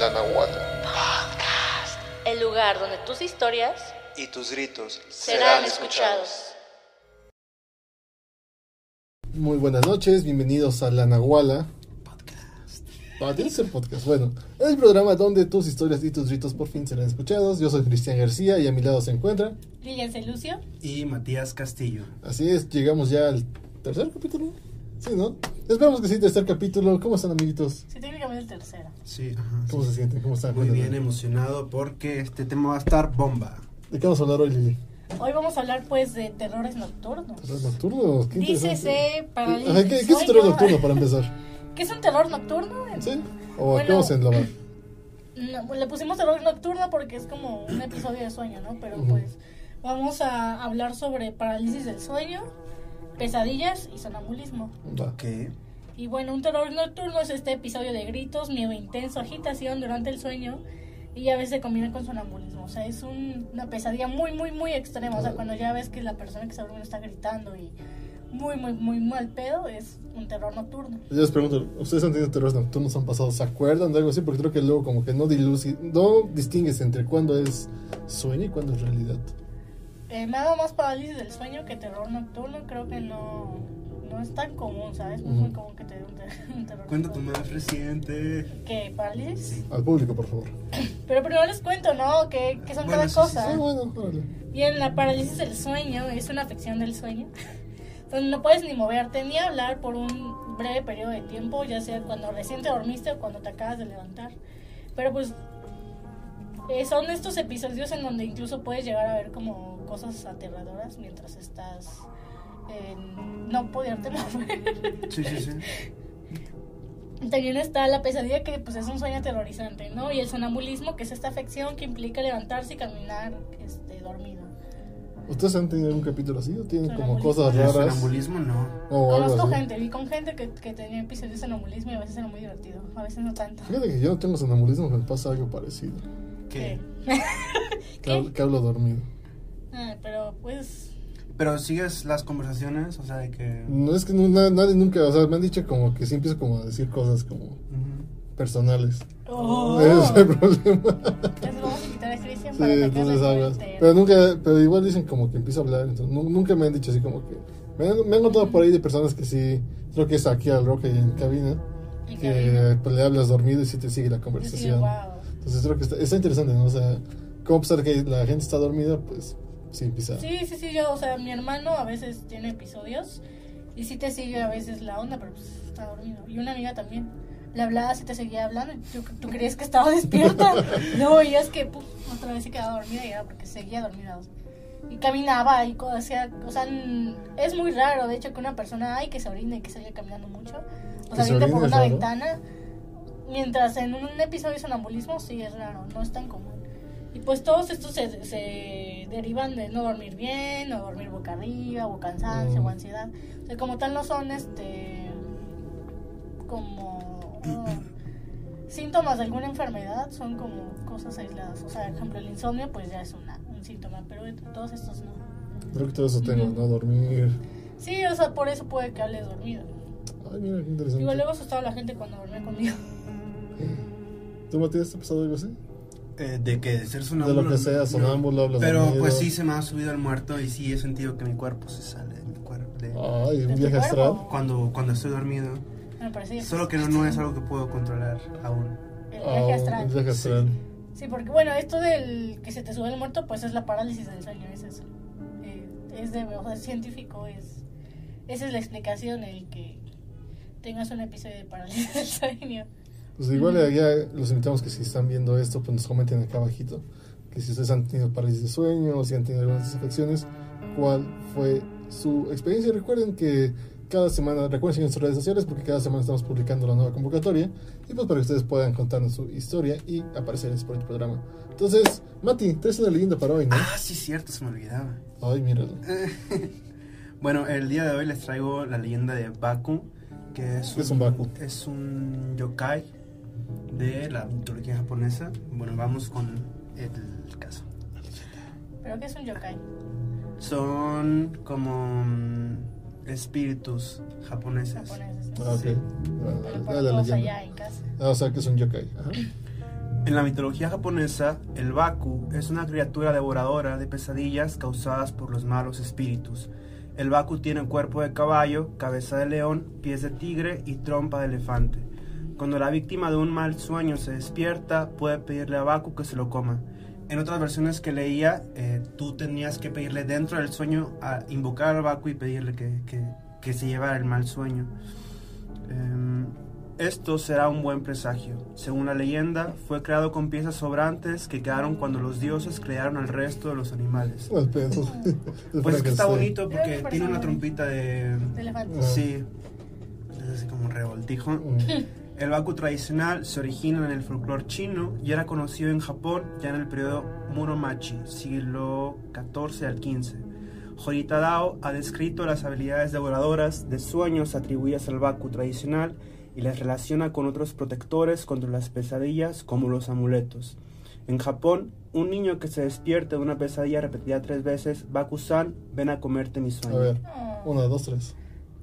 La Nahuala. El lugar donde tus historias Y tus gritos serán escuchados. Muy buenas noches, bienvenidos a La Nahuala. Podcast. Ah, tiene que ser podcast. Bueno, el programa donde tus historias y tus ritos por fin serán escuchados. Yo soy Cristian García y a mi lado se encuentra. Lilian Celucio. Y Matías Castillo. Así es, llegamos ya al tercer capítulo. Sí, ¿no? Esperamos que sí, tercer capítulo. ¿Cómo están, amiguitos? Sí, técnicamente el tercero. Sí, ajá. ¿Cómo se sienten? ¿Cómo están? Muy bien Cuéntanos. emocionado porque este tema va a estar bomba. ¿De qué vamos a hablar hoy, Lili? Hoy vamos a hablar pues de terrores nocturnos. ¿Terror nocturno? Qué. Dícese Ajá, ¿Qué, qué es terror sueño. nocturno para empezar? ¿Qué es un terror nocturno? ¿Sí? ¿O a qué Bueno. vamos a englobar? No, pues, le pusimos terror nocturno porque es como un episodio de sueño, ¿no? Pero Ujú. pues vamos a hablar sobre parálisis del sueño, pesadillas y sonambulismo. ¿Qué? Y bueno, un terror nocturno es este episodio de gritos, miedo intenso, agitación durante el sueño y a veces se combina con sonambulismo. O sea, es un- una pesadilla muy, muy, muy extrema. O sea, cuando ya ves que la persona que está durmiendo está gritando y muy, muy, muy mal pedo, es un terror nocturno. Yo les pregunto, ¿ustedes han tenido terrores nocturnos han pasado? ¿Se acuerdan de algo así? Porque creo que luego como que no, diluci- no distingues entre cuándo es sueño y cuándo es realidad. Eh, me ha dado más parálisis del sueño que terror nocturno. Creo que no, no es tan común, ¿sabes? No es muy común que te dé un, ter- un terror Cuenta tu más reciente. ¿Qué? ¿Parálisis? Al público, por favor. Pero primero les cuento, ¿no? Que, que son Bueno, cada sí, sí, cosa. Ah, bueno. Bien, la parálisis del sueño es una afección del sueño, donde no puedes ni moverte ni hablar por un breve periodo de tiempo, ya sea cuando recién te dormiste o cuando te acabas de levantar. Pero pues eh, son estos episodios en donde incluso puedes llegar a ver como cosas aterradoras mientras estás en no poderte mover. Sí, sí, sí. También está la pesadilla que pues es un sueño aterrorizante, ¿no? Y el sonambulismo que es esta afección que implica levantarse y caminar este, dormido. ¿Ustedes han tenido algún capítulo así o tienen como cosas El raras? sonambulismo no. O algo Conozco así. gente, vi con gente que, que tenía episodios de sonambulismo y a veces era muy divertido, a veces no tanto. Fíjate que yo no tengo sonambulismo, me pasa algo parecido. ¿Qué? Que, hablo- que hablo dormido. Ah, pero pues Pero sigues las conversaciones, o sea, de que... No es que no- na- nadie nunca, o sea, me han dicho como que sí empiezo como a decir cosas como Ujú. personales. oh, Ese es el problema. entonces vamos a invitar a Cristian Sí, para entonces hablas. el tema. Pero nunca, pero igual dicen como que empiezo a hablar, entonces nu- nunca me han dicho así como que. Me han, me han contado por ahí de personas que sí, creo que es aquí al Roque y en cabina, En que cabina. pues, le hablas dormido y sí te sigue la Yo sí, conversación. wow. Entonces creo que está, está interesante, ¿no? O sea, como pesar que la gente está dormida, pues sí empieza. Sí, sí, sí, yo, o sea, mi hermano a veces tiene episodios y sí te sigue a veces la onda, pero pues está dormido. Y una amiga también. Le hablabas y te seguía hablando y tú, creías que estaba despierta. no veías que puf, otra vez se quedaba dormida y era porque seguía dormida. o sea. Y caminaba y hacía, o sea, n- es muy raro, de hecho, que una persona, ay, que se orine y que siga caminando mucho. O sea, se ahorita por es una raro. ventana. Mientras en un episodio de sonambulismo sí es raro, no es tan común. Y pues todos estos se, se derivan de no dormir bien, o dormir boca arriba, o cansancio, Mm. o ansiedad. O sea, como tal no son este como síntomas de alguna enfermedad, son como cosas aisladas. O sea, por ejemplo, el insomnio pues ya es una, un síntoma, pero todos estos no. Creo que todo eso tengo, Ujú. ¿no? Dormir. Sí, o sea, por eso puede que hables dormido. Ay, mira, qué interesante. Igual luego asustaba a la gente cuando dormía conmigo. ¿Tú, Matías, te ha pasado algo así? Eh, de que de ser De sonámbulo. lo que sea, no. sonámbulo, hablas Pero dormido. pues sí se me ha subido el muerto y sí he sentido que mi cuerpo se sale de mi cuerpo. de- Ay, ¿De un viaje astral. Cuando, cuando estoy dormido. Me parece Solo que no, no es algo que puedo controlar aún. el Ah, viaje astral. un viaje astral. Sí, porque bueno, esto del que se te sube el muerto, pues es la parálisis del sueño, es eso. Eh, es de, o sea, científico, es, esa es la explicación, el que tengas un episodio de parálisis del sueño. Pues igual ya los invitamos que si están viendo esto, pues nos comenten acá abajito. Que si ustedes han tenido parálisis de sueño o si han tenido algunas afecciones, cuál fue su experiencia. Recuerden que cada semana, recuerden seguir nuestras redes sociales porque cada semana estamos publicando la nueva convocatoria. Y pues para que ustedes puedan contarnos su historia y aparecer en este programa. Entonces, Mati, traes una leyenda para hoy, ¿no? Ah, sí, cierto, se me olvidaba. Ay, míralo. Bueno, el día de hoy les traigo la leyenda de Baku, que es ¿Qué es un Baku? Es un yokai de la mitología japonesa. Bueno, vamos con el caso. Pero que es un yokai. Son como mm, espíritus japoneses. japoneses. ¿no? Ah, ok. Sí. Ah, Pero dale por la todos leyenda. allá en casa. Ah, o sea que es un yokai. Ajá. En la mitología japonesa, el Baku es una criatura devoradora de pesadillas causadas por los malos espíritus. El Baku tiene cuerpo de caballo, cabeza de león, pies de tigre y trompa de elefante. Cuando la víctima de un mal sueño se despierta, puede pedirle a Baku que se lo coma. En otras versiones que leía, eh, tú tenías que pedirle dentro del sueño a invocar al Baku y pedirle que, que- que se llevara el mal sueño. Em, esto será un buen presagio. Según la leyenda, fue creado con piezas sobrantes que quedaron cuando los dioses crearon al resto de los animales. Al pedo. Pues es que está bonito porque tiene una trompita de... De elefante. Sí, es así como un revoltijo. Mm. El Baku tradicional se origina en el folclore chino y era conocido en Japón ya en el periodo Muromachi, siglo XIV al XV. Horita Dao ha descrito las habilidades devoradoras de sueños atribuidas al Baku tradicional y las relaciona con otros protectores contra las pesadillas como los amuletos. En Japón, un niño que se despierte de una pesadilla repetida tres veces, Baku-san, ven a comerte mi A sueño. ver, Oh. una, dos, tres.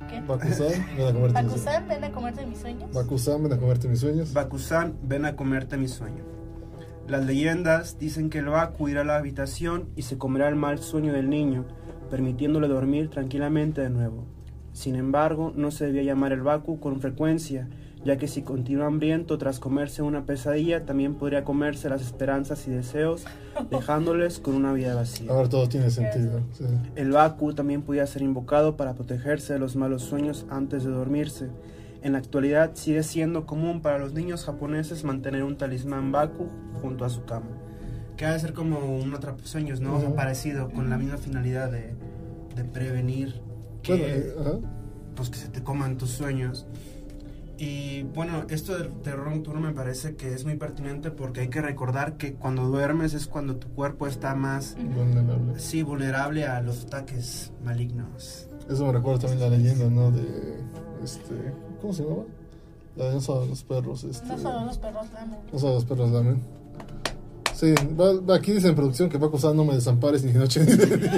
¿Qué? Bakusan, ven a comerte mis sueños. Bakusan, ven a comerte mis sueños. Bakusan, ven a comerte mis sueños. Bakusan, ven a comerte mi sueño. Las leyendas dicen que el Baku irá a la habitación y se comerá el mal sueño del niño, permitiéndole dormir tranquilamente de nuevo. Sin embargo, no se debía llamar el Baku con frecuencia, ya que si continúa hambriento tras comerse una pesadilla, también podría comerse las esperanzas y deseos, dejándoles con una vida vacía. Ahora todo tiene sentido. sí. El Baku también podía ser invocado para protegerse de los malos sueños antes de dormirse. En la actualidad sigue siendo común para los niños japoneses mantener un talismán Baku junto a su cama. Que ha de ser como un atrapasueños, ¿no? Sea, Ujú. parecido, con la misma finalidad de, de prevenir que, Bueno, pues, que se te coman tus sueños. Y bueno, esto del terror nocturno me parece que es muy pertinente porque hay que recordar que cuando duermes es cuando tu cuerpo está más Vulnerable. Sí, vulnerable a los ataques malignos. Eso me recuerda también la leyenda, ¿no? De. Este. ¿Cómo se llamaba? La de no solo los perros. Este, No solo los perros lamen. no solo los perros lamen. Sí, va- va- aquí dice en producción que Bakusan no me desampares ni noche ni de día.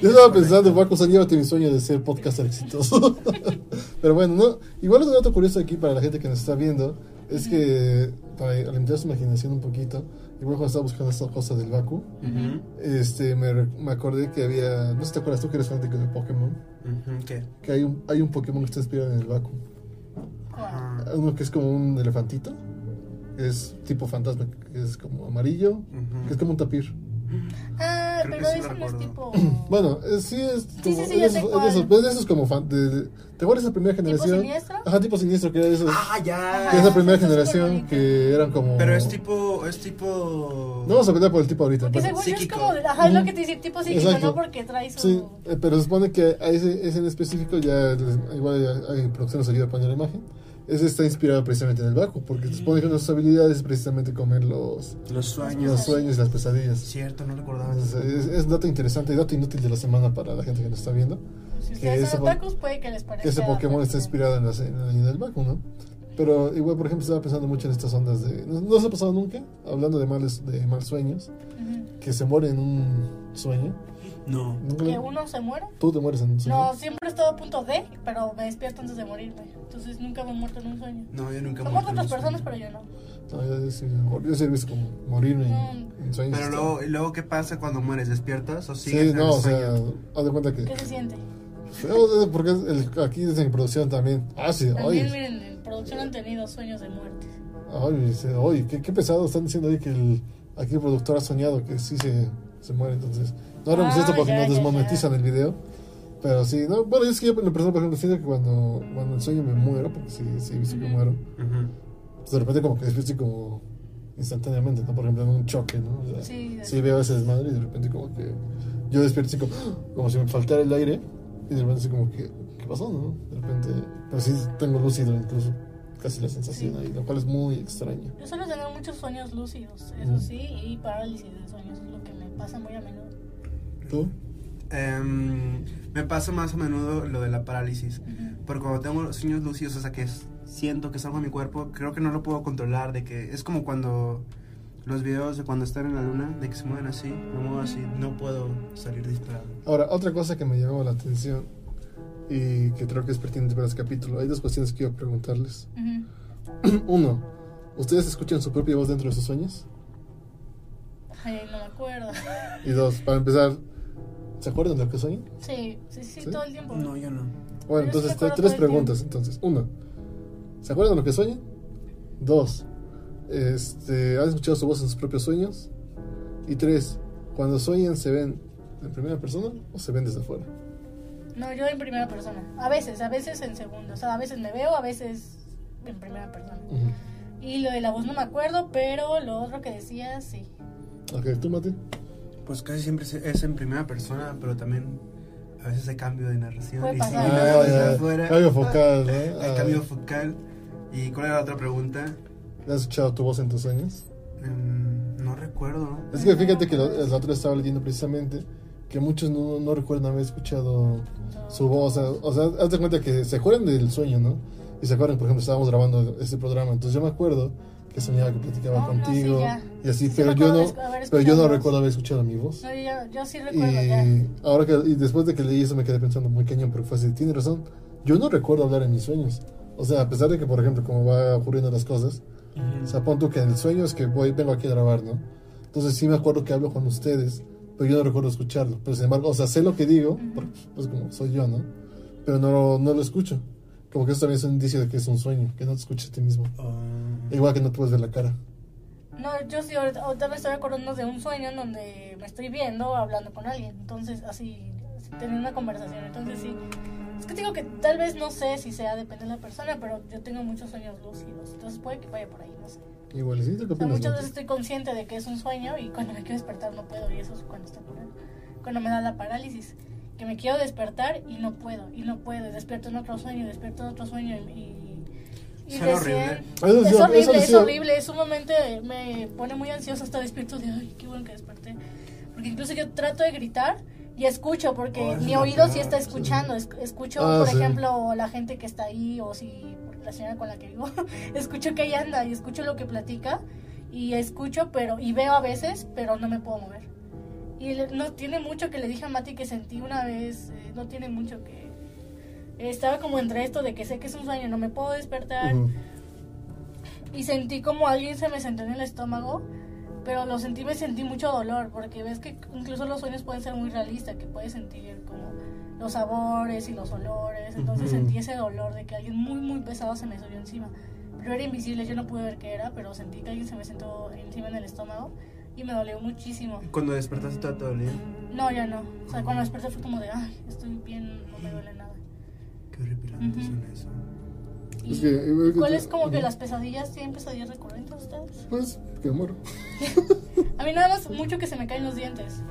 Yo estaba pensando, Bakusan, llévate mi sueño de ser podcaster exitoso. Pero bueno, no. Igual un dato curioso aquí para la gente que nos está viendo es que para alimentar su imaginación un poquito, igual cuando estaba buscando esta cosa del Baku, este, me, me acordé que había, no sé si te acuerdas tú que eres fanático de Pokémon, Ujú, ¿Qué? que hay un, hay un Pokémon que está inspirado en el Baku. Uno que es como un elefantito, es tipo fantasma, que es como amarillo, ujú. que es como un tapir. Ah, Creo pero sí eso no es tipo. Bueno, sí es Sí, como- sí, sí, es cuál. es de esos- es esos como fan, de, de- ¿te acuerdas de esa primera ¿Tipo generación? siniestro? Ajá, tipo siniestro, que era de esos, Ah, ya. que es la Ah, primera sí, sí, generación que eran como... Pero es tipo. Es tipo. No vamos a pelear por el tipo ahorita. Porque bueno. según yo es Psíquico. como. Ajá, es lo que te dice tipo psíquico, Exacto. ¿no? Porque trae su. Sí, eh, pero se supone que a ese, ese en específico ya, les- igual hay producción nos ayuda a poner la imagen. Ese está inspirado precisamente en el Baku, porque se supone que una de sus habilidades es precisamente comer los, Los sueños. los sueños y las pesadillas. Cierto, no recordaba. Entonces, es, es dato interesante y dato inútil de la semana para la gente que nos está viendo. Si que ustedes son otakus, puede que les parezca. Que ese Pokémon está inspirado en la, en la leyenda del Baku, ¿no? Pero igual, por ejemplo, estaba pensando mucho en estas ondas de... No, no se ha pasado nunca, hablando de males, de mal sueños, Ujú. que se muere en un sueño. No. ¿Nunca- Que uno se muere. ¿Tú te mueres en un sueño? No, siempre he estado a punto de, pero me despierto antes de morirme. Entonces nunca me he muerto en un sueño. No, yo nunca Son muerto otras personas, sueño. pero yo no. No, yo, sí, yo sí he visto como morirme No. en, sueños. Pero luego, ¿y luego, ¿qué pasa cuando mueres? ¿Despiertas o Sí, sigues en no, el o sea, sueño? haz de cuenta que... ¿Qué se siente? Porque el- aquí dicen en producción también. Ah, sí, También, oye. miren, en producción han tenido sueños de muerte. Oye, sí, oye, qué, qué pesado están diciendo ahí que el, aquí el productor ha soñado que sí se, se muere, entonces. No haremos Ah, esto porque ya, nos ya, desmonetizan el video. Pero sí, no, bueno, es que yo en lo personal, por ejemplo, siento que cuando, cuando en sueño me muero, porque sí, sí he visto que muero, Ujú. pues de repente como que despierto como instantáneamente, ¿no? Por ejemplo, en un choque, ¿no? O sea, Sí, sí veo ese desmadre y de repente como que yo despierto así como, como si me faltara el aire y de repente así como que, ¿qué pasó, no? De repente, pero sí tengo lúcido incluso, casi la sensación Sí. ahí, lo cual es muy extraño. Yo suelo tener muchos sueños lúcidos, eso Mm. sí, y parálisis de sueños, es lo que me pasa muy a menudo. ¿Tú? Em, me pasa más a menudo lo de la parálisis. Ujú. Porque cuando tengo los sueños lúcidos, o sea, que es- siento que es algo en mi cuerpo, creo que no lo puedo controlar. De que es como cuando los videos de cuando están en la luna, de que se mueven así, me muevo así, no puedo salir disparado. Ahora, otra cosa que me llamó la atención y que creo que es pertinente para este capítulo, hay dos cuestiones que quiero preguntarles. Uno, ¿Ustedes escuchan su propia voz dentro de sus sueños? Ay, no me acuerdo. Y dos, para empezar, ¿se acuerdan de lo que sueñan? Sí, sí, sí, ¿Sí? todo el tiempo. No, yo no. Bueno, Pero entonces sí tres preguntas. Entonces, uno, ¿se acuerdan de lo que sueñan? Dos, este, ¿han escuchado su voz en sus propios sueños? Y tres, cuando sueñan, ¿se ven en primera persona o se ven desde afuera? No, yo en primera persona. A veces, a veces en segundo. O sea, a veces me veo, a veces en primera persona. Ujú. Y lo de la voz no me acuerdo, pero lo otro que decía, sí. Ok, ¿tú, Mati? Pues casi siempre es en primera persona, pero también a veces hay cambio de narración. Y si Ah, ya, afuera, Cambio focal, ¿no? Hay Ah. cambio focal. ¿Y cuál era la otra pregunta? ¿Has escuchado tu voz en tus sueños? Mm, no recuerdo. Es que fíjate que lo- la otra vez estaba leyendo precisamente que muchos no, no recuerdan haber escuchado su voz. O sea, o sea, cuenta que se acuerdan del sueño, ¿no? Y se acuerdan, por ejemplo, estábamos grabando este programa. Entonces yo me acuerdo que soñaba que platicaba No, no, contigo sí. Y así, Sí pero yo no, pero yo no recuerdo haber escuchado mi voz. No, yo, yo sí recuerdo ya. Y ahora que y después de que leí eso me quedé pensando muy cañón, pero fue así, tiene razón. Yo no recuerdo hablar en mis sueños. O sea, a pesar de que, por ejemplo, como va ocurriendo las cosas, o sea, pon tú que en el sueño es que voy, vengo aquí a grabar, ¿no? Entonces sí me acuerdo que hablo con ustedes, pero yo no recuerdo escucharlo. Pero sin embargo, o sea, sé lo que digo, porque, pues como soy yo, ¿no? Pero no, no lo escucho. Como que eso también es un indicio de que es un sueño, que no te escuchas a ti mismo. Ah, Igual que no te puedes ver la cara. No, yo sí, ahorita, ahorita me estoy acordando de un sueño en donde me estoy viendo hablando con alguien. Entonces, así, así teniendo una conversación. Entonces, sí. Es que digo que tal vez no sé si sea, depende de la persona, pero yo tengo muchos sueños lúcidos. Entonces, puede que vaya por ahí, no sé. Igual, ¿sí? ¿Tú qué O sea, muchas veces estoy consciente de que es un sueño y cuando me quiero despertar no puedo. Y eso es cuando está. Cuando me da la parálisis. Que me quiero despertar y no puedo. Y no puedo. Y despierto en otro sueño, y despierto en otro sueño. Y, y Suena recién- horrible. Eso es sí, eso horrible, es sí. horrible, es sumamente, me pone muy ansiosa hasta despierto de, ay, qué bueno que desperté. Porque incluso yo trato de gritar y escucho, porque Oh, mi es oído sí está sí. escuchando, es- escucho, Ah, por sí. ejemplo, la gente que está ahí o si la señora con la que vivo, escucho que ella anda y escucho lo que platica y escucho, pero, y veo a veces, pero no me puedo mover. Y le- no tiene mucho que le dije a Mati que sentí una vez, eh, no tiene mucho que... Estaba como entre esto de que sé que es un sueño, no me puedo despertar, y sentí como alguien se me sentó en el estómago, pero lo sentí, me sentí mucho dolor, porque ves que incluso los sueños pueden ser muy realistas, que puedes sentir como los sabores y los olores, entonces sentí ese dolor de que alguien muy, muy pesado se me subió encima. Pero era invisible, yo no pude ver qué era, pero sentí que alguien se me sentó encima en el estómago y me dolió muchísimo. Cuando despertaste todo te dolía. No, ya no. O sea, cuando desperté fue como de, ay, estoy bien, no me duele nada. Qué suena eso. ¿Y Es que, igual que cuál es como que las pesadillas? ¿Tienen pesadillas recurrentes ustedes? Pues, que muero. A mí nada más mucho que se me caen los dientes.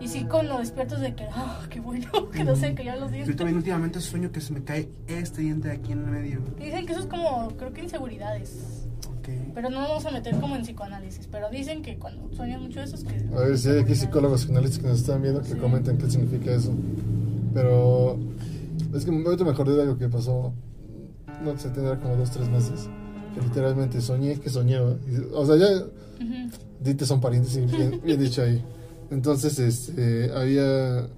Y sí, cuando despierto es de que, ah, qué bueno, que no se me caían los Yo dientes. también últimamente sueño que se me cae este diente de aquí en el medio. Y Dicen que eso es como, creo que inseguridades. Ok. Pero no vamos a meter como en psicoanálisis. Pero dicen que cuando sueñas mucho eso es que... A ver si hay aquí psicólogos psicoanalistas que nos están viendo que Sí. comenten qué significa eso. Pero es que ahorita me acordé de algo que pasó, no sé, tendrá como dos, tres meses, que literalmente soñé que soñaba. Y- O sea, ya, Ujú. dite son parientes, y bien, bien dicho ahí. Entonces, este, había...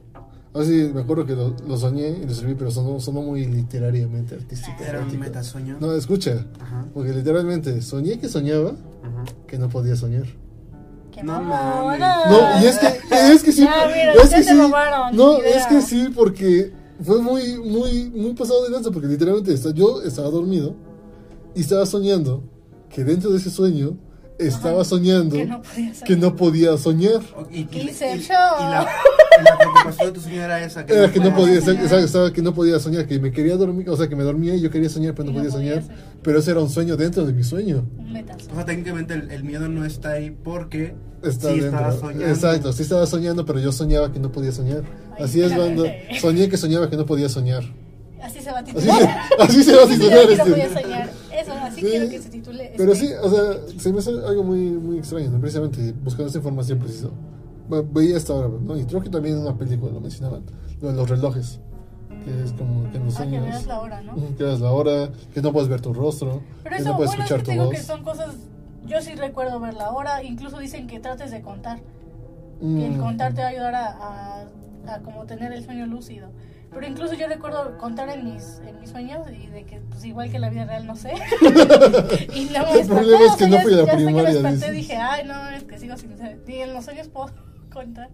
Ahora sí, me acuerdo que lo, lo soñé y lo escribí, pero sonó, sonó muy literariamente artístico. Era un metasueño. No, escucha, Ajá. porque literalmente soñé que soñaba Ajá. que no podía soñar. ¡Qué No mamona! No, y es que, es que sí. Ya, mira, es que sí. robaron No, es que sí, porque fue muy, muy, muy pasado de lanza, porque literalmente esta- yo estaba dormido y estaba soñando que dentro de ese sueño estaba Ajá. soñando Que no podía ser. que no podía soñar. Y, y- ¿Qué y- hice y yo? la, y la preocupación de tu sueño era esa. Era que no podía podía, soñar. estaba que no podía soñar, que me quería dormir, o sea, que me dormía y yo quería soñar, pero no, Y no podía, podía soñar. soñar. Pero ese era un sueño dentro de mi sueño. O sea, técnicamente el, el miedo no está ahí porque Está sí dentro. estaba soñando. Exacto, sí estaba soñando, pero yo soñaba que no podía soñar. Así es, banda. Soñé que soñaba que no podía soñar. Así se va a Así titular. así se va a Así titular que no este. podía soñar. Eso, así Sí. quiero que se titule. Pero este. sí, o sea, se me hace algo muy, muy extraño, ¿no? precisamente buscando esa información precisa. Bueno, veía esta hora, ¿no? Y creo que también en una película lo mencionaban, lo de los relojes, que es como que en los Ah, que sueños, veas la hora, ¿no? que veas la hora, que no puedes ver tu rostro, Pero que eso, no puedes bueno, es escuchar que tu digo voz. que son cosas. Yo sí recuerdo ver la hora. Incluso dicen que trates de contar. Que el Mm. contar te va a ayudar a, a, a como tener el sueño lúcido. Pero incluso yo recuerdo contar en mis, en mis sueños y de que, pues igual que la vida real, no sé. y no me El problema espanté, es que o sea, no fui a la ya me primaria, espanté, dices. dije, ay, no, es que sigo sin saber. Y en los sueños puedo contar.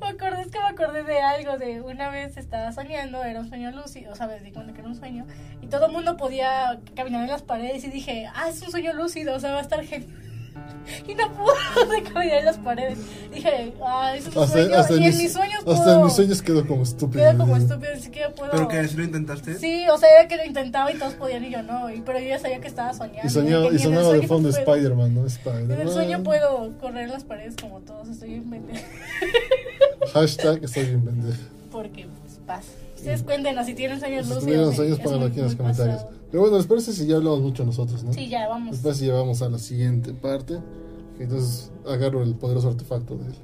Me acordé, es que me acordé de algo, de una vez estaba soñando, era un sueño lúcido, ¿sabes? Di cuenta que era un sueño. Y todo el mundo podía caminar en las paredes y dije, ah, es un sueño lúcido, o sea, va a estar genial. Y no pude caminar en las paredes. Dije, ah, es un Hasta, sueño. hasta y en en mis, mis sueños hasta puedo... en mis sueños quedo como estúpido. Queda como estúpido, ni siquiera puedo. ¿Pero que si lo intentaste? Sí, o sea, era que lo intentaba y todos podían y yo no. Y, pero yo ya sabía que estaba soñando. Y, soñaba, y en sonaba de fondo puedo- Spider-Man, ¿no? En Spider-Man. el sueño puedo correr las paredes como todos, estoy en pendeja. Hashtag estoy bien pendejo. Porque, pues, pasa. Ustedes cuéntenos si tienen sueños Si lúcidos. tuvieron eh, sueños, pónganlo aquí en los comentarios. pasado. Pero bueno, les parece si ya hablamos mucho nosotros, ¿no? Sí, ya, vamos. Después si ya vamos a la siguiente parte. Entonces agarro el poderoso artefacto del,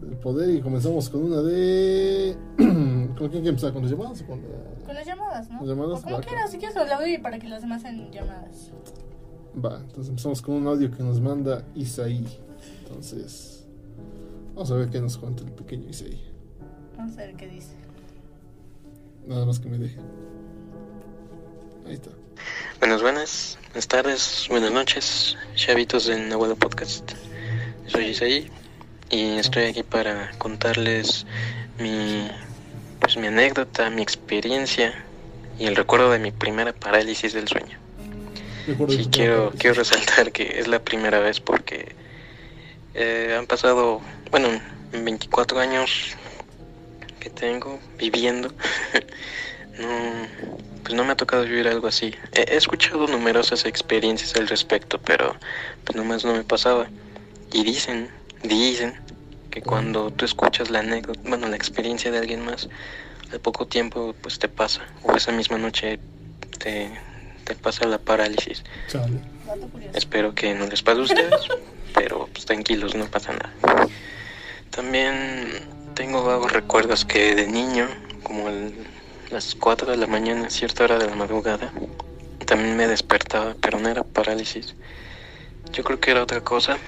del poder y comenzamos con una de... ¿Con quién quiere empezar? ¿Con las llamadas o con la- Con las llamadas, ¿no? Las llamadas, O como quieras, si quieres el audio y para que las demás en llamadas. Va, entonces empezamos con un audio que nos manda Isaí. Entonces, vamos a ver qué nos cuenta el pequeño Isaí. Vamos a ver qué dice. Nada más que me deje. Ahí está. Buenas, buenas, buenas tardes, buenas noches, chavitos del Abuelo Podcast. Soy Isaí y estoy aquí para contarles mi, pues, mi anécdota, mi experiencia y el recuerdo de mi primera parálisis del sueño. Que- quiero, quiero resaltar que es la primera vez porque eh, han pasado, bueno, 24 años que tengo viviendo. no, pues no me ha tocado vivir algo así. He, he escuchado numerosas experiencias al respecto, pero pues nomás no me pasaba. Y dicen, dicen que cuando tú escuchas la anécdota, bueno, la experiencia de alguien más, al poco tiempo pues te pasa. O esa misma noche te, te pasa la parálisis. Chale. Espero que no les pase a ustedes, pero pues tranquilos, no pasa nada. También tengo vagos recuerdos que de niño, como a las 4 de la mañana, a cierta hora de la madrugada, también me despertaba, pero no era parálisis. Yo creo que era otra cosa.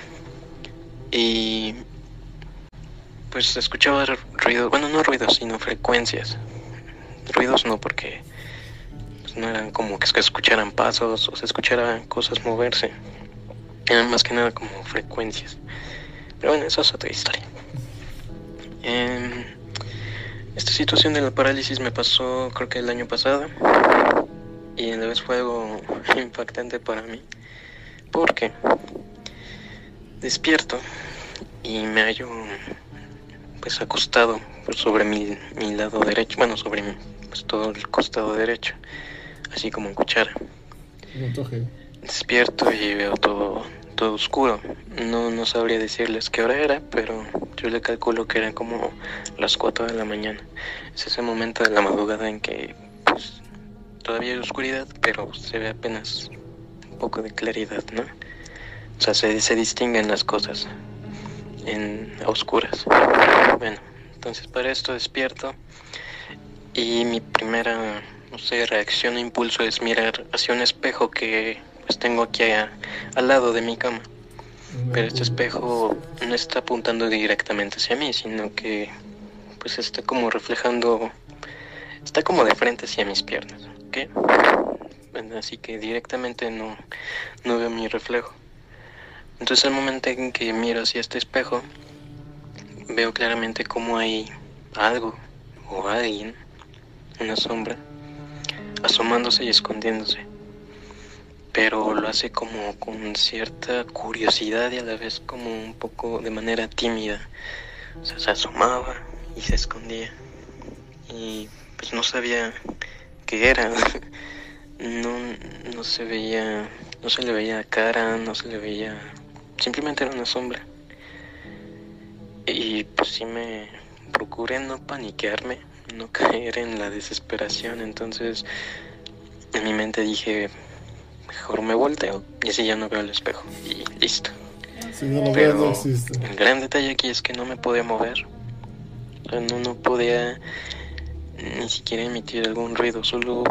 Y pues escuchaba ruidos, bueno, no ruidos, sino frecuencias. Ruidos no, porque pues, no eran como que escucharan pasos o se escucharan cosas moverse. Eran más que nada como frecuencias. Pero bueno, eso es otra historia. Em, esta situación de la parálisis me pasó creo que el año pasado. Y a la vez fue algo impactante para mí. Porque despierto y me hallo pues acostado sobre mi, mi lado derecho, bueno, sobre mi, pues, todo el costado derecho, así como en cuchara. Despierto y veo todo, todo oscuro. No, no sabría decirles qué hora era, pero yo le calculo que eran como las 4 de la mañana. Es ese momento de la madrugada en que pues, todavía hay oscuridad, pero se ve apenas un poco de claridad, ¿no? O sea, se, distinguen las cosas en oscuras. Bueno, entonces para esto despierto y mi primera, no sé, reacción o impulso es mirar hacia un espejo que pues tengo aquí a- al lado de mi cama. Pero este espejo no está apuntando directamente hacia mí, sino que pues está como reflejando, está como de frente hacia mis piernas, ¿ok? Así que directamente no, no veo mi reflejo. Entonces al momento en que miro hacia este espejo, veo claramente como hay algo o alguien, una sombra, asomándose y escondiéndose pero lo hace como con cierta curiosidad y a la vez como un poco de manera tímida. O sea, se asomaba y se escondía. Y pues no sabía qué era. No, no se veía, no se le veía cara, no se le veía, simplemente era una sombra. Y pues sí me procuré no paniquearme, no caer en la desesperación. Entonces en mi mente dije, mejor me volteo y así ya no veo el espejo y listo. Si no lo Pero no existe. el gran detalle aquí es que no me podía mover. O sea, no, no podía ni siquiera emitir algún ruido, solo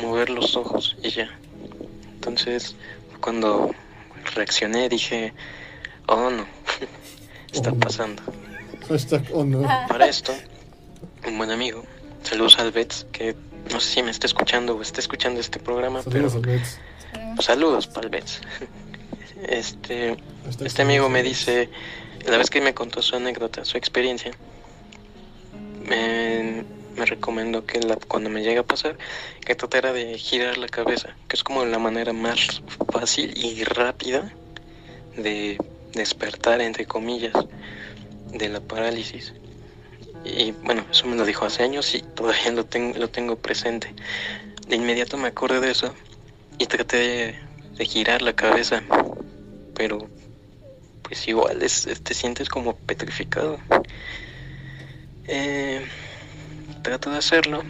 mover los ojos y ya. Entonces, cuando reaccioné dije, oh no, está Oh, pasando. Hashtag oh no. Para esto, un buen amigo saludos al Bets, que no sé si me está escuchando o está escuchando este programa, Saludos pero saludos para el Bets. Este, este amigo me saludos. dice, la vez que me contó su anécdota, su experiencia, me, me recomendó que la- cuando me llegue a pasar, que tratara de girar la cabeza, que es como la manera más fácil y rápida de despertar, entre comillas, de la parálisis. Y bueno, eso me lo dijo hace años y todavía lo tengo, lo tengo presente. De inmediato me acordé de eso y traté de, girar la cabeza, pero pues igual es, te sientes como petrificado. Eh, trato de hacerlo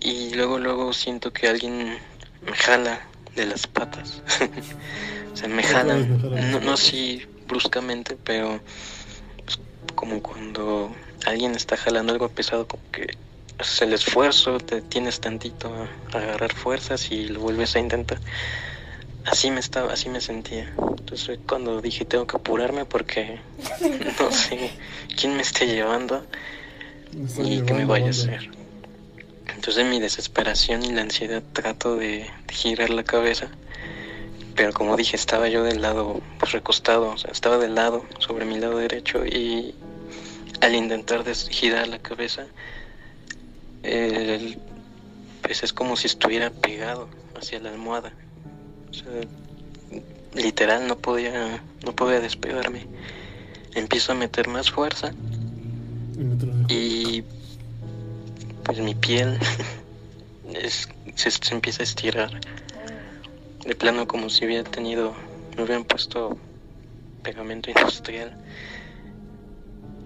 y luego luego siento que alguien me jala de las patas. o sea, me Otra jala, vez me jala. no, no así bruscamente, pero pues, como cuando alguien está jalando algo pesado, como que haces el esfuerzo, te tienes tantito a, agarrar fuerzas y lo vuelves a intentar. Así me estaba, así me sentía. Entonces cuando dije tengo que apurarme porque no sé quién me esté llevando Me y qué me vaya a hacer. Entonces en mi desesperación y la ansiedad trato de, de girar la cabeza, pero como dije estaba yo del lado pues recostado, o sea, estaba del lado sobre mi lado derecho y al intentar girar la cabeza, el- pues es como si estuviera pegado hacia la almohada. O sea, literal no podía no podía despegarme. Empiezo a meter más fuerza Y pues mi piel es- se, se empieza a estirar de plano como si hubiera tenido me hubieran puesto pegamento industrial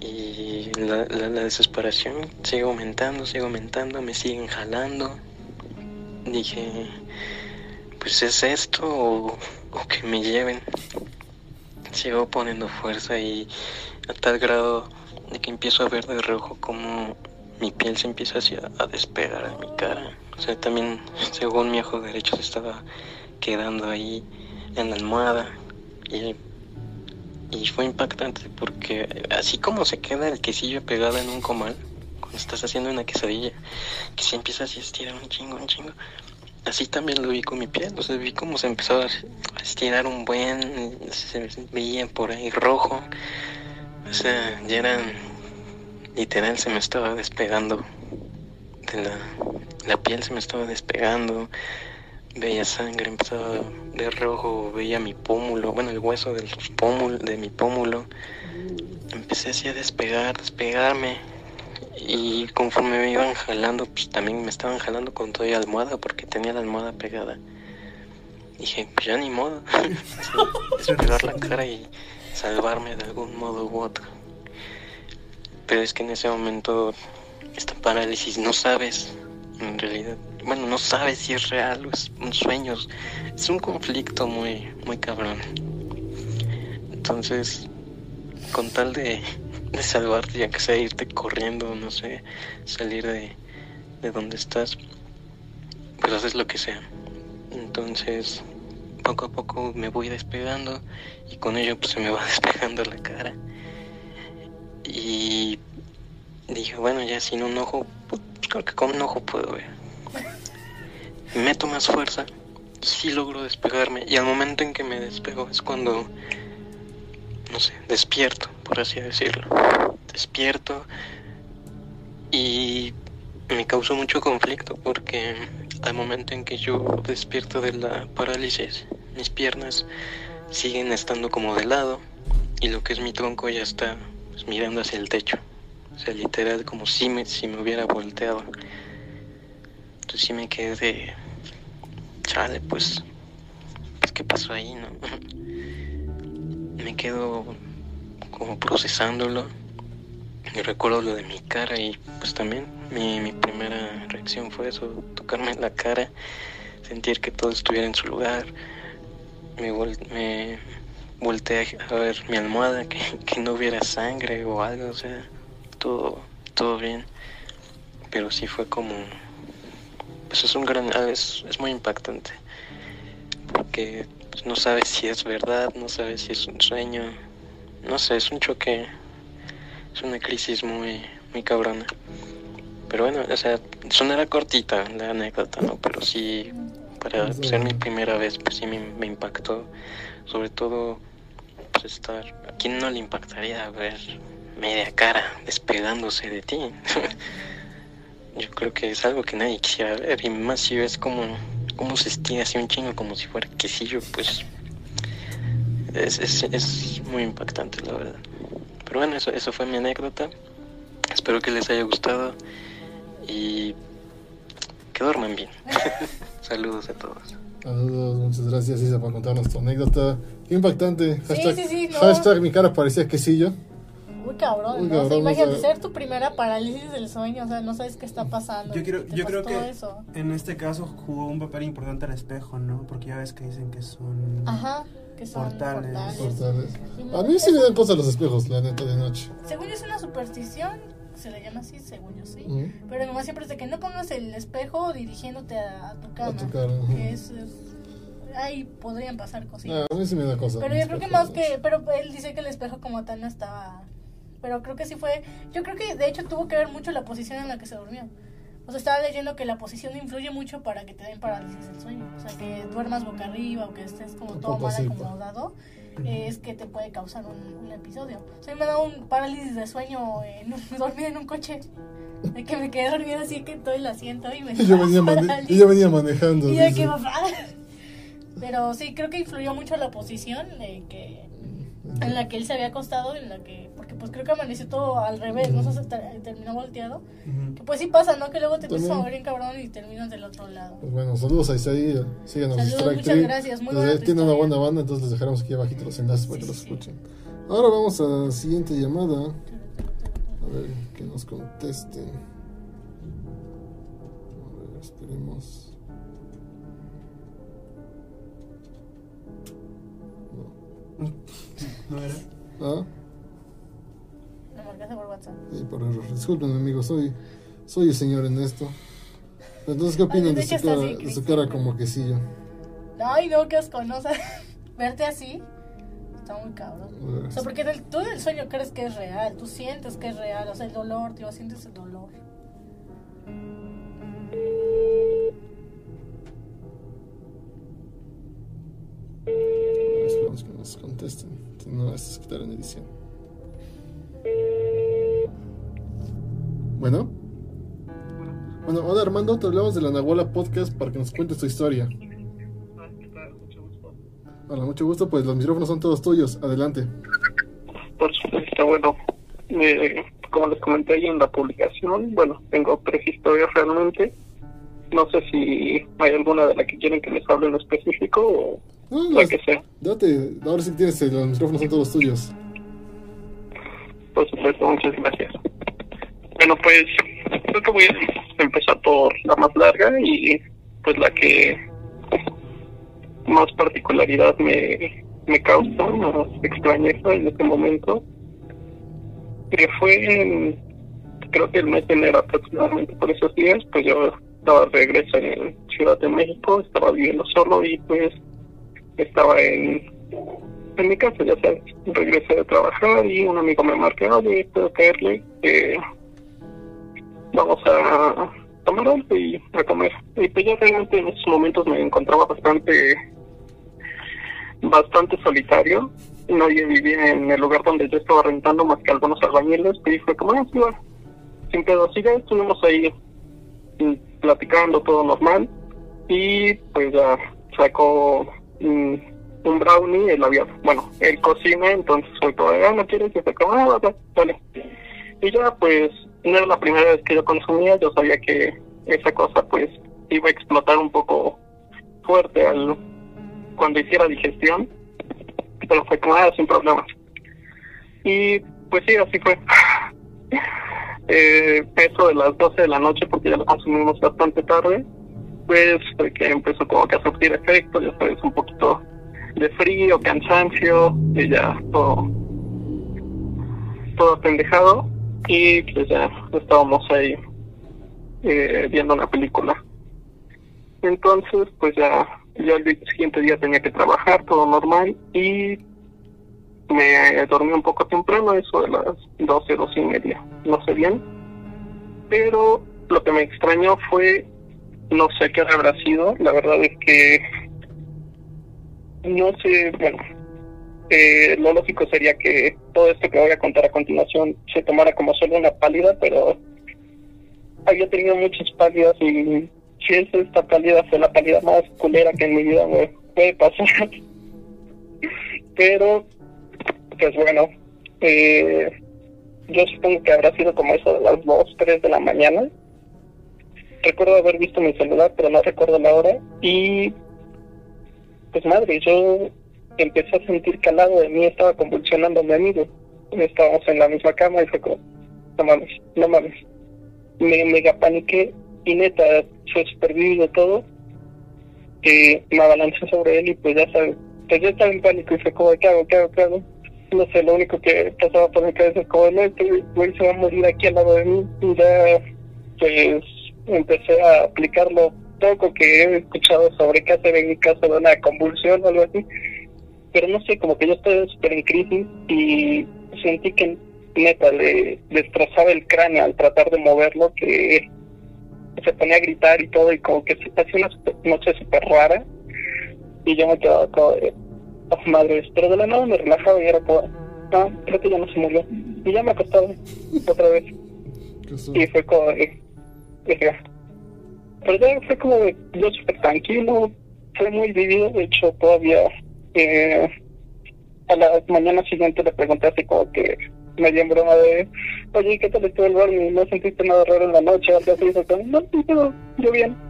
y la, la- la desesperación sigue aumentando sigue aumentando me siguen jalando dije pues es esto o, que me lleven sigo poniendo fuerza y a tal grado de que empiezo a ver de reojo como mi piel se empieza a despegar de mi cara. O sea, también según mi ojo derecho se estaba quedando ahí en la almohada y, y fue impactante porque así como se queda el quesillo pegado en un comal cuando estás haciendo una quesadilla, que se empieza a estirar un chingo, un chingo. Así también lo vi con mi piel, o sea, vi cómo se empezaba a estirar un buen, se veía por ahí rojo, o sea, ya eran, literal se me estaba despegando de la, la piel se me estaba despegando, veía sangre, empezaba de rojo, veía mi pómulo, bueno, el hueso pómulo, de mi pómulo, empecé así a despegar, despegarme, y conforme me iban jalando, pues también me estaban jalando con toda la almohada porque tenía la almohada pegada. Dije, pues ya ni modo, despegar la cara y salvarme de algún modo u otro. Pero es que en ese momento, esta parálisis no sabes, en realidad, bueno, no sabes si es real o es un sueño, es un conflicto muy, muy cabrón. Entonces, con tal de, de salvarte, ya que sea irte corriendo, no sé, salir de, de donde estás, pues haces lo que sea. Entonces, poco a poco me voy despegando y con ello pues se me va despegando la cara. Y dije, bueno, ya sin un ojo, pues creo que con un ojo puedo ver. Meto más fuerza y sí logro despegarme. Y al momento en que me despego es cuando, no sé, despierto, por así decirlo. Despierto y me causó mucho conflicto porque al momento en que yo despierto de la parálisis, mis piernas siguen estando como de lado y lo que es mi tronco ya está pues, mirando hacia el techo. O sea, literal como si me, si me hubiera volteado. Entonces sí me quedé de... Chale, pues... pues ¿Qué pasó ahí, no? me quedo como procesándolo. Y recuerdo lo de mi cara y pues también mi, primera reacción fue eso, tocarme la cara, sentir que todo estuviera en su lugar. Me, vol me volteé a ver mi almohada, que, que no hubiera sangre o algo, o sea, todo, todo bien. Pero sí fue como, pues es un gran, es, es muy impactante, porque pues, no sabes si es verdad, no sabes si es un sueño, no sé, es un choque, es una crisis muy, muy cabrona. Pero bueno, o sea, sonará cortita la anécdota, ¿no? Pero sí, para ser mi primera vez, pues sí me, me impactó. Sobre todo, pues estar... ¿A quién no le impactaría ver media cara despegándose de ti? Yo creo que es algo que nadie quisiera ver. Y más si ves como, como se estira así un chingo, como si fuera quesillo, pues... Es, es, es muy impactante, la verdad. Pero bueno, eso, eso fue mi anécdota. Espero que les haya gustado y que duerman bien. Saludos a todos. Saludos, muchas gracias Isa por contarnos tu anécdota. Impactante. Hashtag, sí, sí, no. hashtag mi cara parecía quesillo. Muy cabrón, Muy ¿no? O sea, cabrón, imagínate o sea- ser tu primera parálisis del sueño, o sea, no sabes qué está pasando. Yo, quiero, yo creo que eso. en este caso jugó un papel importante el espejo, ¿no? Porque ya ves que dicen que son... Ajá, que son Portales. portales. Portales. A mí sí me dan cosas los espejos, la neta, de noche. Según yo es una superstición, se le llama así, según yo sí. Ujú. Pero mamá siempre dice que no pongas el espejo dirigiéndote a, a tu cama. tu cara. Que es, es- ahí podrían pasar cositas. Ah, a mí sí me da cosas. Pero yo creo que más de que, pero él dice que el espejo como tal no estaba, pero creo que sí fue, yo creo que de hecho tuvo que ver mucho la posición en la que se durmió. O sea, estaba leyendo que la posición influye mucho para que te den parálisis del sueño. O sea, que duermas boca arriba o que estés como todo mal pues. acomodado, eh, es que te puede causar un, un episodio. O sea, me ha dado un parálisis de sueño en un, dormida en un coche. De que me quedé dormida así que todo el asiento y me Y yo, venía y yo venía manejando. Y yo que. Pero sí, creo que influyó mucho la posición de que en la que él se había acostado, en la que porque pues creo que amaneció todo al revés, no O sea, se ter- terminó volteado. Que pues sí pasa, ¿no? Que luego te empiezas a mover bien cabrón y terminas del otro lado. Pues bueno, saludos a Isaí, síganos en Saludos, muchas 3. gracias, muy buena Tiene una buena banda, entonces les dejaremos aquí abajito los enlaces para Sí, que los sí. escuchen. Ahora vamos a la siguiente llamada. A ver, que nos contesten. A ver, esperemos. ¿No era? Ah, Lo marcaste por WhatsApp. sí, por error. Disculpen, amigos, soy, soy el señor en esto. Entonces, ¿qué opinan de de su cara, así, de su cara como quesillo? Ay, no, qué asco, ¿no? O sea, verte así está muy cabrón. O sea, porque del, tú del sueño crees que es real, tú sientes que es real, o sea, el dolor, tío, sientes el dolor. Que nos contesten. Si no, esto es quitar en edición. Bueno. Bueno, hola Armando, te hablamos de la Nahuala Podcast para que nos cuentes tu historia. Hola, mucho gusto, pues los micrófonos son todos tuyos. Adelante. Por supuesto, bueno, eh, como les comenté ahí en la publicación, bueno, tengo tres historias realmente. No sé si hay alguna de la que quieren que les hable en específico o No, la las- que sea. date, ahora sí tienes, los micrófonos son todos tuyos. Por supuesto, muchas gracias. Bueno, pues creo que voy a empezar por la más larga y pues la que más particularidad me, me causa, más extrañeza en este momento, que fue en, creo que el mes de enero aproximadamente por esos días, pues yo estaba de regreso en Ciudad de México, estaba viviendo solo y pues estaba en en mi casa, ya sabes, regresé de trabajar y un amigo me marca, oye, puedo caerle, eh, vamos a tomar algo y a comer. Y pues yo realmente en esos momentos me encontraba bastante, bastante solitario. Nadie vivía en el lugar donde yo estaba rentando más que algunos albañiles. Y fue como, ah, sí, va, sin pedo. Ya estuvimos ahí platicando, todo normal. Y pues ya sacó mm, un brownie, él había, bueno, él cocina, entonces fue como, ah, no quieres que se coma, ah, va, va, vale. Y ya pues no era la primera vez que yo consumía, yo sabía que esa cosa pues iba a explotar un poco fuerte al cuando hiciera digestión, pero fue como, ah, sin problemas. Y pues sí, así fue. Eh, eso de las 12 de la noche, porque ya lo consumimos bastante tarde, pues que empezó como que a surtir efecto, ya sabes, un poquito de frío, cansancio, y ya todo, todo pendejado, y pues ya estábamos ahí eh, viendo una película. Entonces, pues ya, ya el siguiente día tenía que trabajar, todo normal, y me dormí un poco temprano, eso de las 12, 12 y media, no sé bien, pero lo que me extrañó fue, no sé qué habrá sido, la verdad es que no sé, bueno, eh, lo lógico sería que todo esto que voy a contar a continuación se tomara como solo una pálida, pero había tenido muchas pálidas y si es esta pálida fue la pálida más culera que en mi vida me puede pasar. pero, pues bueno, eh, yo supongo que habrá sido como eso de las 2, 3 de la mañana. Recuerdo haber visto mi celular, pero no recuerdo la hora. Y, pues madre, yo empecé a sentir que al lado de mí estaba convulsionando mi amigo. Estábamos en la misma cama y fue como, no mames, no mames. Me mega paniqué y neta, fue súper vivido todo. Que me abalancé sobre él y pues ya sabes, pues yo estaba en pánico y fue como, ¿qué hago, qué hago, qué hago? No sé, lo único que pasaba por mi cabeza es como, no, este güey se va a morir aquí al lado de mí. Y ya, pues, empecé a aplicar lo poco que he escuchado sobre qué hacer en caso de una convulsión o algo así. Pero no sé, como que yo estaba súper en crisis y sentí que neta le destrozaba el cráneo al tratar de moverlo, que se ponía a gritar y todo, y como que hacía una noche súper rara. Y yo me quedaba como madres, pero de la nada me relajaba y era como, ah, creo que ya no se murió. Y ya me acostaba otra vez. Y fue como, de, pero ya fue como de, yo súper tranquilo, fue muy vivido, de hecho todavía eh, a la mañana siguiente le pregunté así como que me dio en broma de, oye, ¿qué tal estuvo el barrio? ¿No sentiste nada raro en la noche? Algo así, no, no, yo bien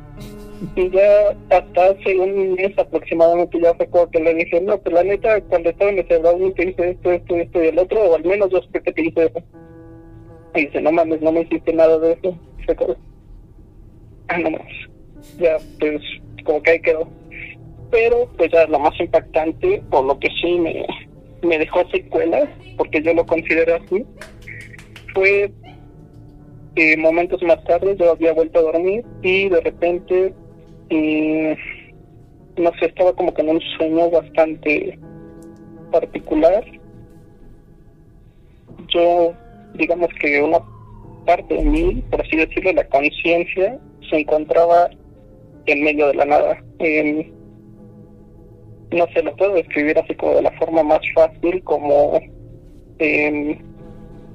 y ya hasta hace un mes aproximadamente ya fue como que le dije, no, pues la neta, cuando estaba en ese brownie te hice esto, esto, esto y el otro, o al menos yo sé que te hice eso. Y dice, no mames, no me hiciste nada de eso. Fue como, ah, no mames. Ya, pues, como que ahí quedó. Pero, pues ya lo más impactante, por lo que sí me, me dejó secuelas, porque yo lo considero así, fue eh, momentos más tarde yo había vuelto a dormir y de repente y no sé, estaba como que en un sueño bastante particular. Yo, digamos que una parte de mí, por así decirlo, la conciencia, se encontraba en medio de la nada. no sé, lo puedo describir así como de la forma más fácil, como en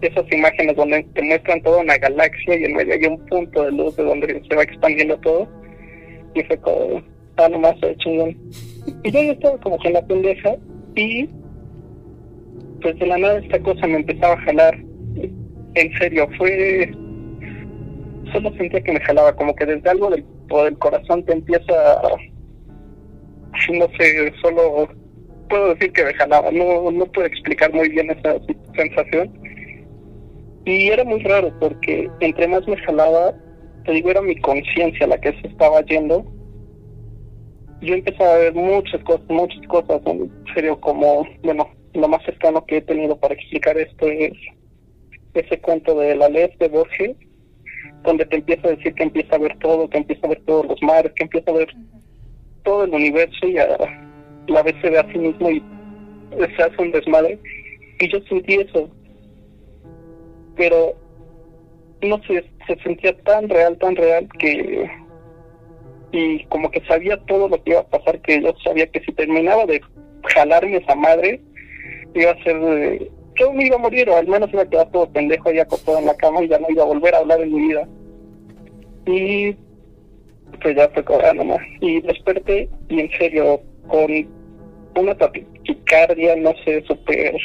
esas imágenes donde te muestran toda una galaxia y en medio hay un punto de luz de donde se va expandiendo todo y fue como, ah, nomás de chingón. Y yo ya estaba como que en la pendeja y pues de la nada esta cosa me empezaba a jalar. En serio, fue... Solo sentía que me jalaba, como que desde algo del, del corazón te empieza a... No sé, solo puedo decir que me jalaba, no, no puedo explicar muy bien esa sensación. Y era muy raro porque entre más me jalaba, te digo, era mi conciencia la que se estaba yendo. Yo empezaba a ver muchas cosas, muchas cosas, en serio, como, bueno, lo más cercano que he tenido para explicar esto es ese cuento de la ley de Borges, donde te empieza a decir que empieza a ver todo, que empieza a ver todos los mares, que empieza a ver todo el universo y a la vez se ve a sí mismo y se hace un desmadre. Y yo sentí eso. Pero no se sentía tan real, tan real que y como que sabía todo lo que iba a pasar, que yo sabía que si terminaba de jalarme esa madre, iba a ser, de, yo me iba a morir o al menos iba a quedar todo pendejo y acostado en la cama y ya no iba a volver a hablar en mi vida. Y pues ya fue cobrando ah, nomás. Y desperté y en serio, con una taquicardia, no sé, súper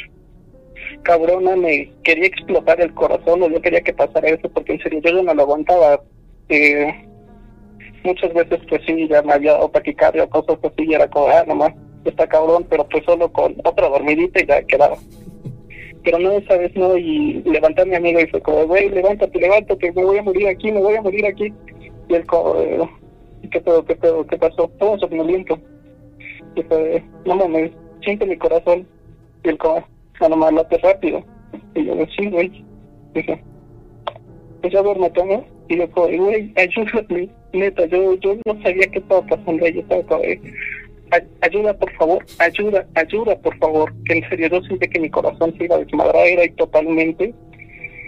cabrona, me quería explotar el corazón o yo quería que pasara eso porque en serio yo no lo aguantaba. Eh, muchas veces pues sí, ya me había dado taquicardia o cosas y era como, ah, nomás, está cabrón, pero pues solo con otra dormidita y ya quedaba. Pero no, esa vez no, y levanté a mi amigo y fue como, güey, levántate, levántate, me voy a morir aquí, me voy a morir aquí. Y él como, eh, ¿qué pedo, qué pedo, qué pasó? Todo somnoliento. Y fue, no mames, siente mi corazón. Y él como, no, nomás late rápido. Y yo, sí, güey. Dije, pues ya duerme, ¿no? Y yo güey, ayúdame, neta, yo, yo no sabía qué estaba pasando yo estaba como, ayuda por favor, ayuda, ayuda por favor, que en serio yo sentí que mi corazón se iba a desmadrar y totalmente,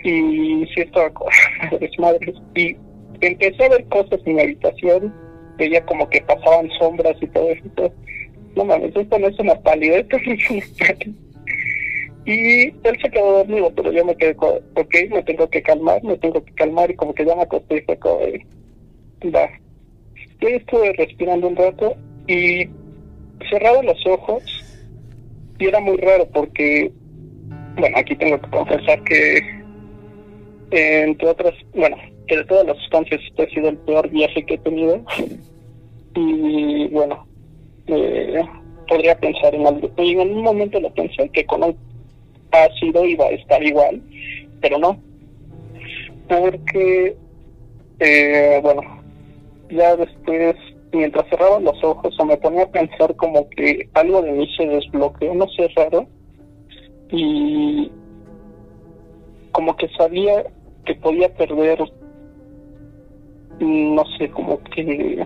y sí estaba con desmadres, y empecé a ver cosas en mi habitación, veía como que pasaban sombras y todo eso. No mames, esto no es una pálida, esto es una pálida. Y él se quedó dormido, pero yo me quedé ok, me tengo que calmar, me tengo que calmar, y como que ya me acosté y fue como, va. Yo estuve respirando un rato y cerraba los ojos y era muy raro porque, bueno, aquí tengo que confesar que, entre otras, bueno, que de todas las sustancias este ha sido el peor viaje que he tenido. Y bueno, eh, podría pensar en algo. Y en un momento lo pensé que con un ácido iba a estar igual, pero no. Porque, eh, bueno, ya después, mientras cerraba los ojos o me ponía a pensar como que algo de mí se desbloqueó, no sé, raro. Y como que sabía que podía perder, no sé, como que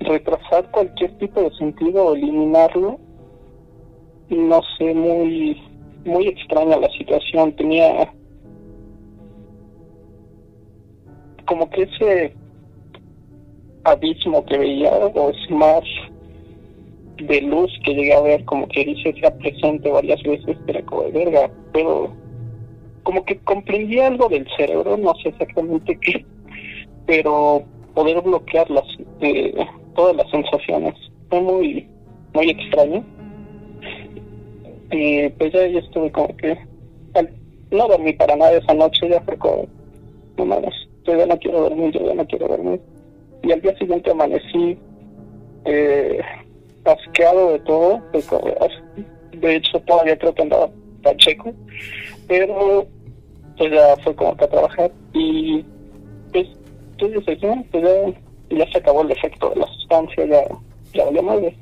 retrasar cualquier tipo de sentido o eliminarlo no sé muy muy extraña la situación tenía como que ese abismo que veía o ese mar de luz que llegué a ver como que dice sea presente varias veces pero como de verga pero como que comprendí algo del cerebro no sé exactamente qué pero poder bloquear las eh, todas las sensaciones. Fue muy, muy extraño. Y pues ya, ya estuve como que... No dormí para nada esa noche, ya fue como... No mames, yo ya no quiero dormir, yo ya no quiero dormir. Y al día siguiente amanecí eh, asqueado de todo. De hecho, todavía creo que andaba pacheco. Pero pues ya fue como que a trabajar. Y pues, no, pues ya ya se acabó el efecto de la sustancia, ya, ya valió madre.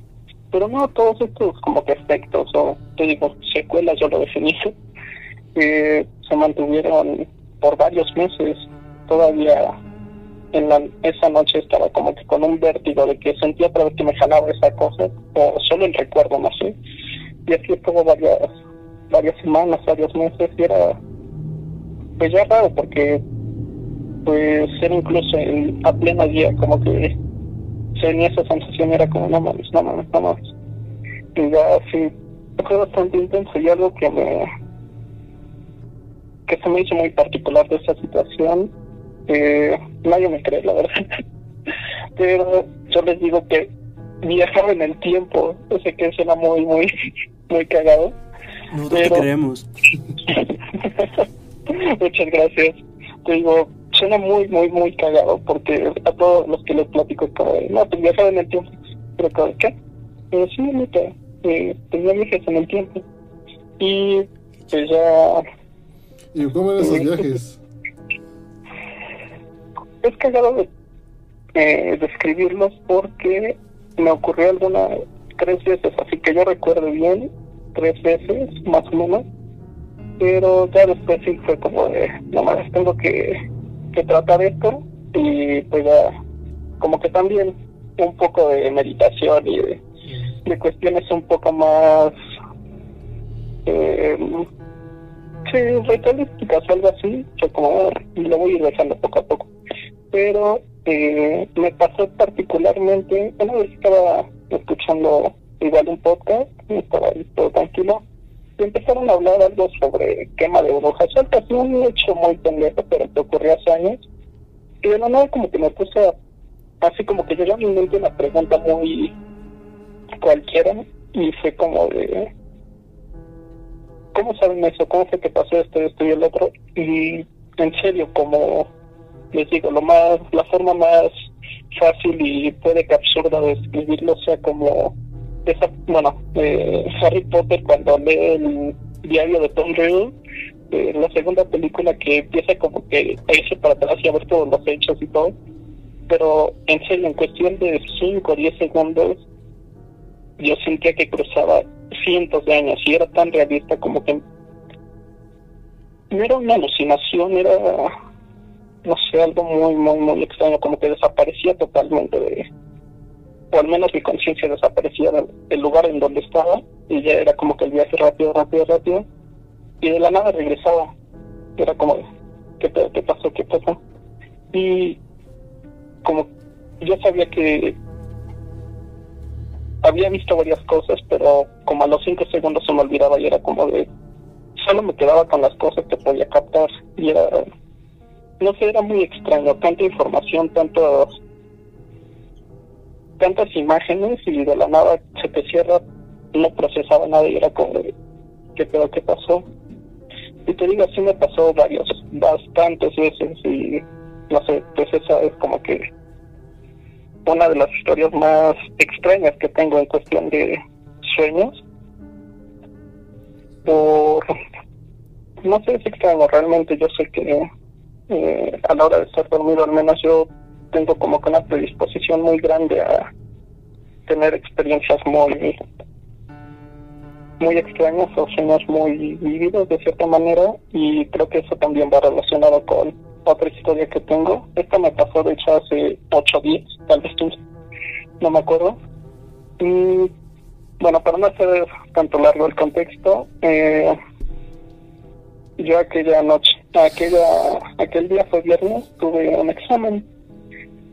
Pero no, todos estos como que efectos, o te digo, secuelas, yo lo definí, eh, se mantuvieron por varios meses. Todavía en la, esa noche estaba como que con un vértigo de que sentía otra vez que me jalaba esa cosa, o solo el recuerdo, no sé. Y así estuvo varias, varias semanas, varios meses, y era pues ya raro porque pues era incluso en, a pleno día, como que tenía esa sensación, era como, no mames, no mames, no mames. Y ya sí, fue bastante intenso y algo que me que se me hizo muy particular de esa situación, eh, nadie me cree, la verdad. Pero yo les digo que viajaba en el tiempo, yo sé que suena muy, muy, muy cagado. Nosotros te creemos. Muchas gracias. Te digo, suena muy, muy, muy cagado porque a todos los que les platico como de, no, pues viajaba en el tiempo. Pero como, ¿qué? Pero sí, neta, eh, tenía viajes en el tiempo. Y pues ya... ¿Y cómo eran esos viajes? Es cagado de, eh, describirlos porque me ocurrió alguna tres veces, así que yo recuerdo bien, tres veces más o menos, pero ya después sí fue como de, no más tengo que que tratar esto y pues ya como que también un poco de meditación y de, cuestiones un poco más eh, sí, ritualísticas o algo así, yo como y lo voy a ir dejando poco a poco. Pero eh, me pasó particularmente, una vez estaba escuchando igual un podcast, estaba ahí todo tranquilo, y empezaron a hablar algo sobre quema de brujas. Es un hecho muy pendejo, pero que ocurrió hace años. Y de la nada como que me puse así como que yo a mi mente una pregunta muy cualquiera y fue como de ¿cómo saben eso? ¿Cómo fue que pasó esto, esto y el otro? Y en serio, como les digo, lo más, la forma más fácil y puede que absurda de escribirlo sea como bueno, eh, Harry Potter cuando lee el diario de Tom Riddle, eh, la segunda película que empieza como que a irse para atrás y a ver todos los hechos y todo, pero en serio, en cuestión de 5 o 10 segundos, yo sentía que cruzaba cientos de años y era tan realista como que no era una alucinación, era, no sé, algo muy, muy, muy extraño, como que desaparecía totalmente de o al menos mi conciencia desaparecía del lugar en donde estaba y ya era como que el viaje rápido, rápido, rápido y de la nada regresaba. Era como, ¿qué, qué pasó? ¿Qué pasó? Y como yo sabía que había visto varias cosas, pero como a los cinco segundos se me olvidaba y era como de... Solo me quedaba con las cosas que podía captar y era... No sé, era muy extraño, tanta información, tantos tantas imágenes y de la nada se te cierra, no procesaba nada y era como ¿qué pedo que pasó? Y te digo, así me pasó varios, bastantes veces y no sé, pues esa es como que una de las historias más extrañas que tengo en cuestión de sueños. Por, no sé, es extraño, realmente yo sé que eh, a la hora de estar dormido, al menos yo tengo como que una predisposición muy grande a tener experiencias muy muy extrañas o sueños muy vividos de cierta manera y creo que eso también va relacionado con otra historia que tengo. Esta me pasó de hecho hace ocho días, tal vez tú, no me acuerdo. Y bueno, para no hacer tanto largo el contexto, eh, yo aquella noche, aquella, aquel día fue viernes, tuve un examen.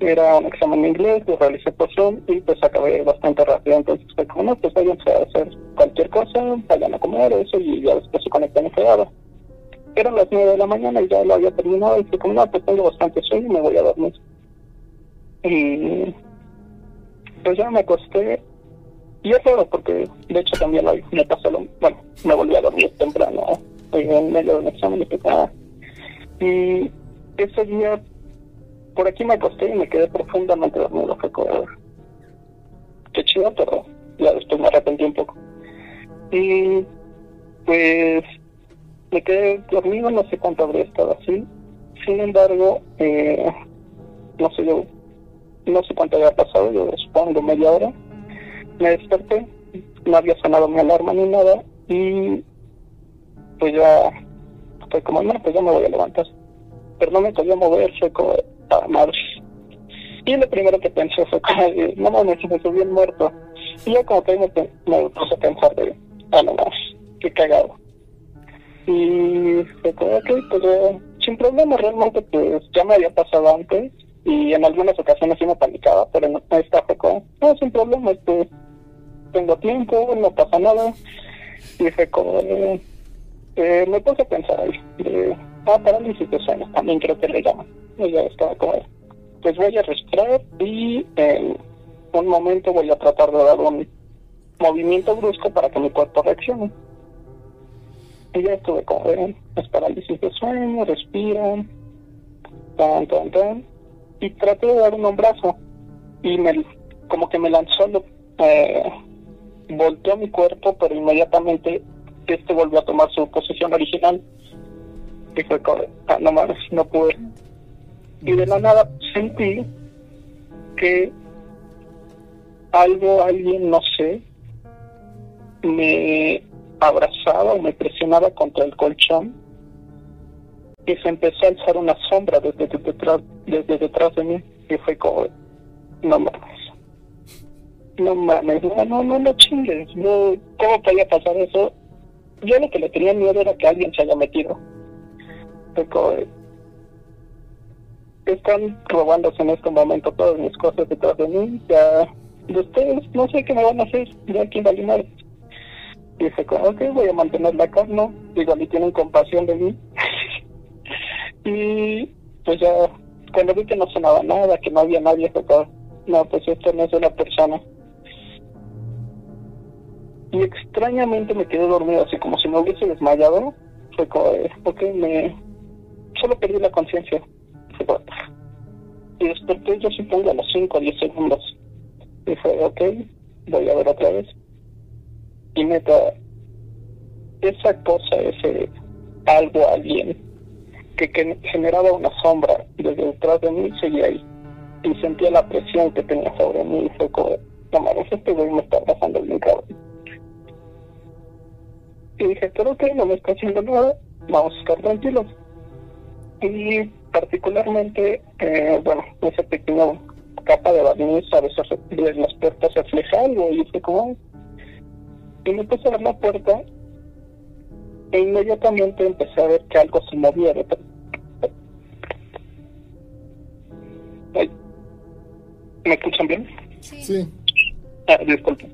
Era un examen de inglés, lo realicé por Zoom y pues acabé bastante rápido. Entonces fue como, no, pues vayan a hacer cualquier cosa, vayan a comer, eso, y ya después se conectan y fregado eran las nueve de la mañana y ya lo había terminado y fue como, no, pues tengo bastante sueño y me voy a dormir. Y pues ya me acosté y es raro porque de hecho también hoy me pasó lo bueno, me volví a dormir temprano en medio del examen y ah". Y ese día por aquí me acosté y me quedé profundamente dormido. Fue como, qué chido, pero ya después me arrepentí un poco. Y pues me quedé dormido, no sé cuánto habría estado así. Sin embargo, eh, no sé yo, no sé cuánto había pasado, yo supongo media hora. Me desperté, no había sonado mi alarma ni nada y pues ya fue como, no, pues ya me voy a levantar. Pero no me podía mover, fue como, madre. Y lo primero que pensé fue no mames, me subí el muerto. Y yo como que me, me puse a pensar de, ah, no más, qué cagado. Y fue como, ok, pues eh, sin problema, realmente pues ya me había pasado antes y en algunas ocasiones sí me panicaba, pero en esta fue como, no, sin problema, pues tengo tiempo, no pasa nada. Y fue como, eh, eh, me puse a pensar ahí, de, ah, parálisis de sueño, también creo que le llaman. Ya estaba como, pues voy a respirar y en un momento voy a tratar de dar un movimiento brusco para que mi cuerpo reaccione. Y ya estuve como, ven, es parálisis de sueño, respiran, tan, tan, tan. Y traté de dar un hombrazo. Y me, como que me lanzó, eh, volteó mi cuerpo, pero inmediatamente este volvió a tomar su posición original. Y fue como, ah, no mames, no pude. Y de la nada sentí que algo, alguien, no sé, me abrazaba o me presionaba contra el colchón y se empezó a alzar una sombra desde detrás, desde detrás de mí y fue como, no mames, no mames, no, no, no, no chingues, no, ¿cómo podía pasar eso? Yo lo que le tenía miedo era que alguien se haya metido. Fue como, están robándose en este momento todas mis cosas detrás de mí, ya, de ustedes, no sé qué me van a hacer, ya aquí dije, ok, voy a mantener la calma, igual y tienen compasión de mí. y pues ya, cuando vi que no sonaba nada, que no había nadie, fue no, pues esto no es una persona. Y extrañamente me quedé dormido, así como si me hubiese desmayado. Fue como, ok, me... Solo perdí la conciencia. Y desperté, yo supongo, a los 5 o 10 segundos. Y fue, ok, voy a ver otra vez y neta, esa cosa, ese algo, alguien, que, generaba una sombra desde detrás de mí, seguía ahí. Y sentía la presión que tenía sobre mí y fue como, no mames, este güey me está pasando el cabrón. Y dije, pero que no me está haciendo nada, vamos a estar tranquilos. Y particularmente, eh, bueno, ese pequeño capa de barniz a veces las puertas refleja algo y fue como, y me puse a ver la puerta e inmediatamente empecé a ver que algo se movía detrás. ¿Me escuchan bien? Sí. Sí. Ah, disculpe.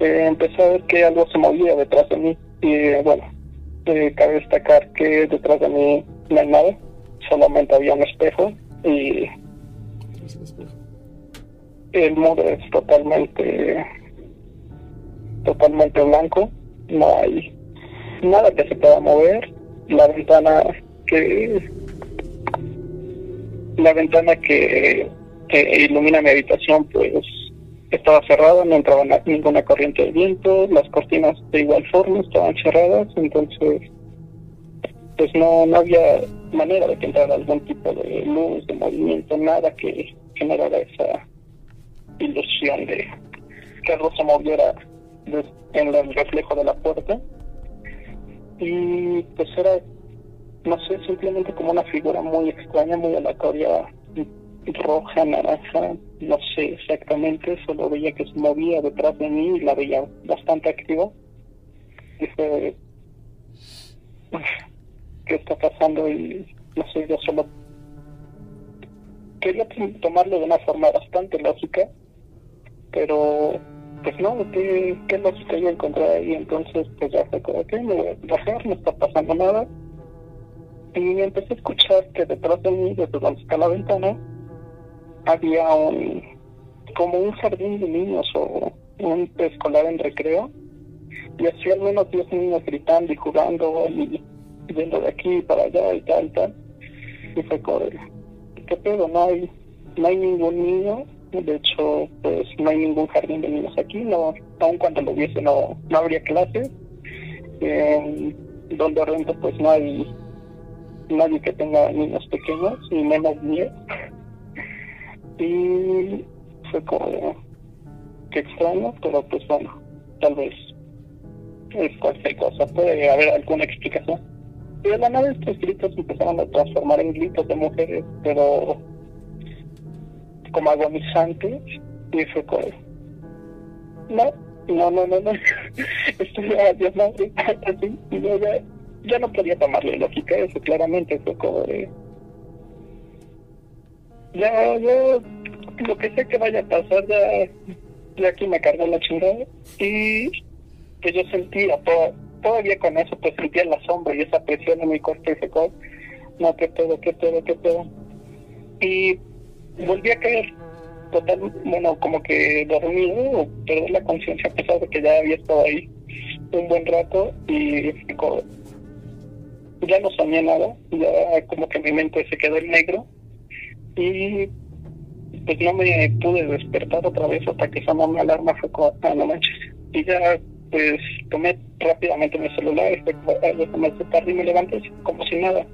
Eh, empecé a ver que algo se movía detrás de mí. Y bueno, eh, cabe destacar que detrás de mí no hay nada. Solamente había un espejo y el muro es totalmente totalmente blanco. No hay nada que se pueda mover. La ventana que la ventana que, ilumina mi habitación pues estaba cerrada no entraba na- ninguna corriente de viento. Las cortinas de igual forma estaban cerradas entonces pues no no había manera de que entrara algún tipo de luz de movimiento nada que generara esa ilusión de que algo se moviera en el reflejo de la puerta. Y pues era no sé simplemente como una figura muy extraña muy aleatoria roja naranja no sé exactamente solo veía que se movía detrás de mí y la veía bastante activa. Dije "Uf, qué está pasando y no sé yo solo quería tom- tomarlo de una forma bastante lógica, pero pues no, ¿qué, qué lógica yo encontré ahí? Entonces pues ya fue como que me voy a bajar, no está pasando nada. Y empecé a escuchar que detrás de mí, desde donde está la ventana, había un como un jardín de niños o un escolar en recreo. Y hacía al menos 10 niños gritando y jugando y yendo de aquí para allá y tal, tal. Y fue como, ¿qué pedo? No hay, no hay ningún niño. De hecho, pues no hay ningún jardín de niños aquí. No, aun cuando lo hubiese, no, no habría clases. Eh, donde rento, pues no hay nadie que tenga niños pequeños, ni menos niños. Y fue como, de, qué extraño, pero pues bueno, tal vez es cualquier cosa. Puede haber alguna explicación. Y de la nada estos gritos empezaron a transformar en gritos de mujeres, pero como agonizantes. Y fue como, no, no, no, no, no. Estoy a Dios madre, así. Y yo ya, ya no podía tomarle lógica eso, claramente. Fue como de, ya, ya, lo que sé que vaya a pasar, ya, ya aquí me cargó la chingada. Y que yo sentía todo, todavía con eso, pues sentía la sombra y esa presión en mi cuerpo y como, no, qué pedo, qué pedo, qué pedo. Y volví a caer total, bueno, como que dormido, o perder la conciencia a pesar de que ya había estado ahí un buen rato y como, ya no soñé nada, ya como que mi mente se quedó en negro y pues no me pude despertar otra vez hasta que sonó mi alarma, fue como, ah, no manches. Y ya pues tomé rápidamente mi celular ah, ya comencé tarde y me levanté como si nada.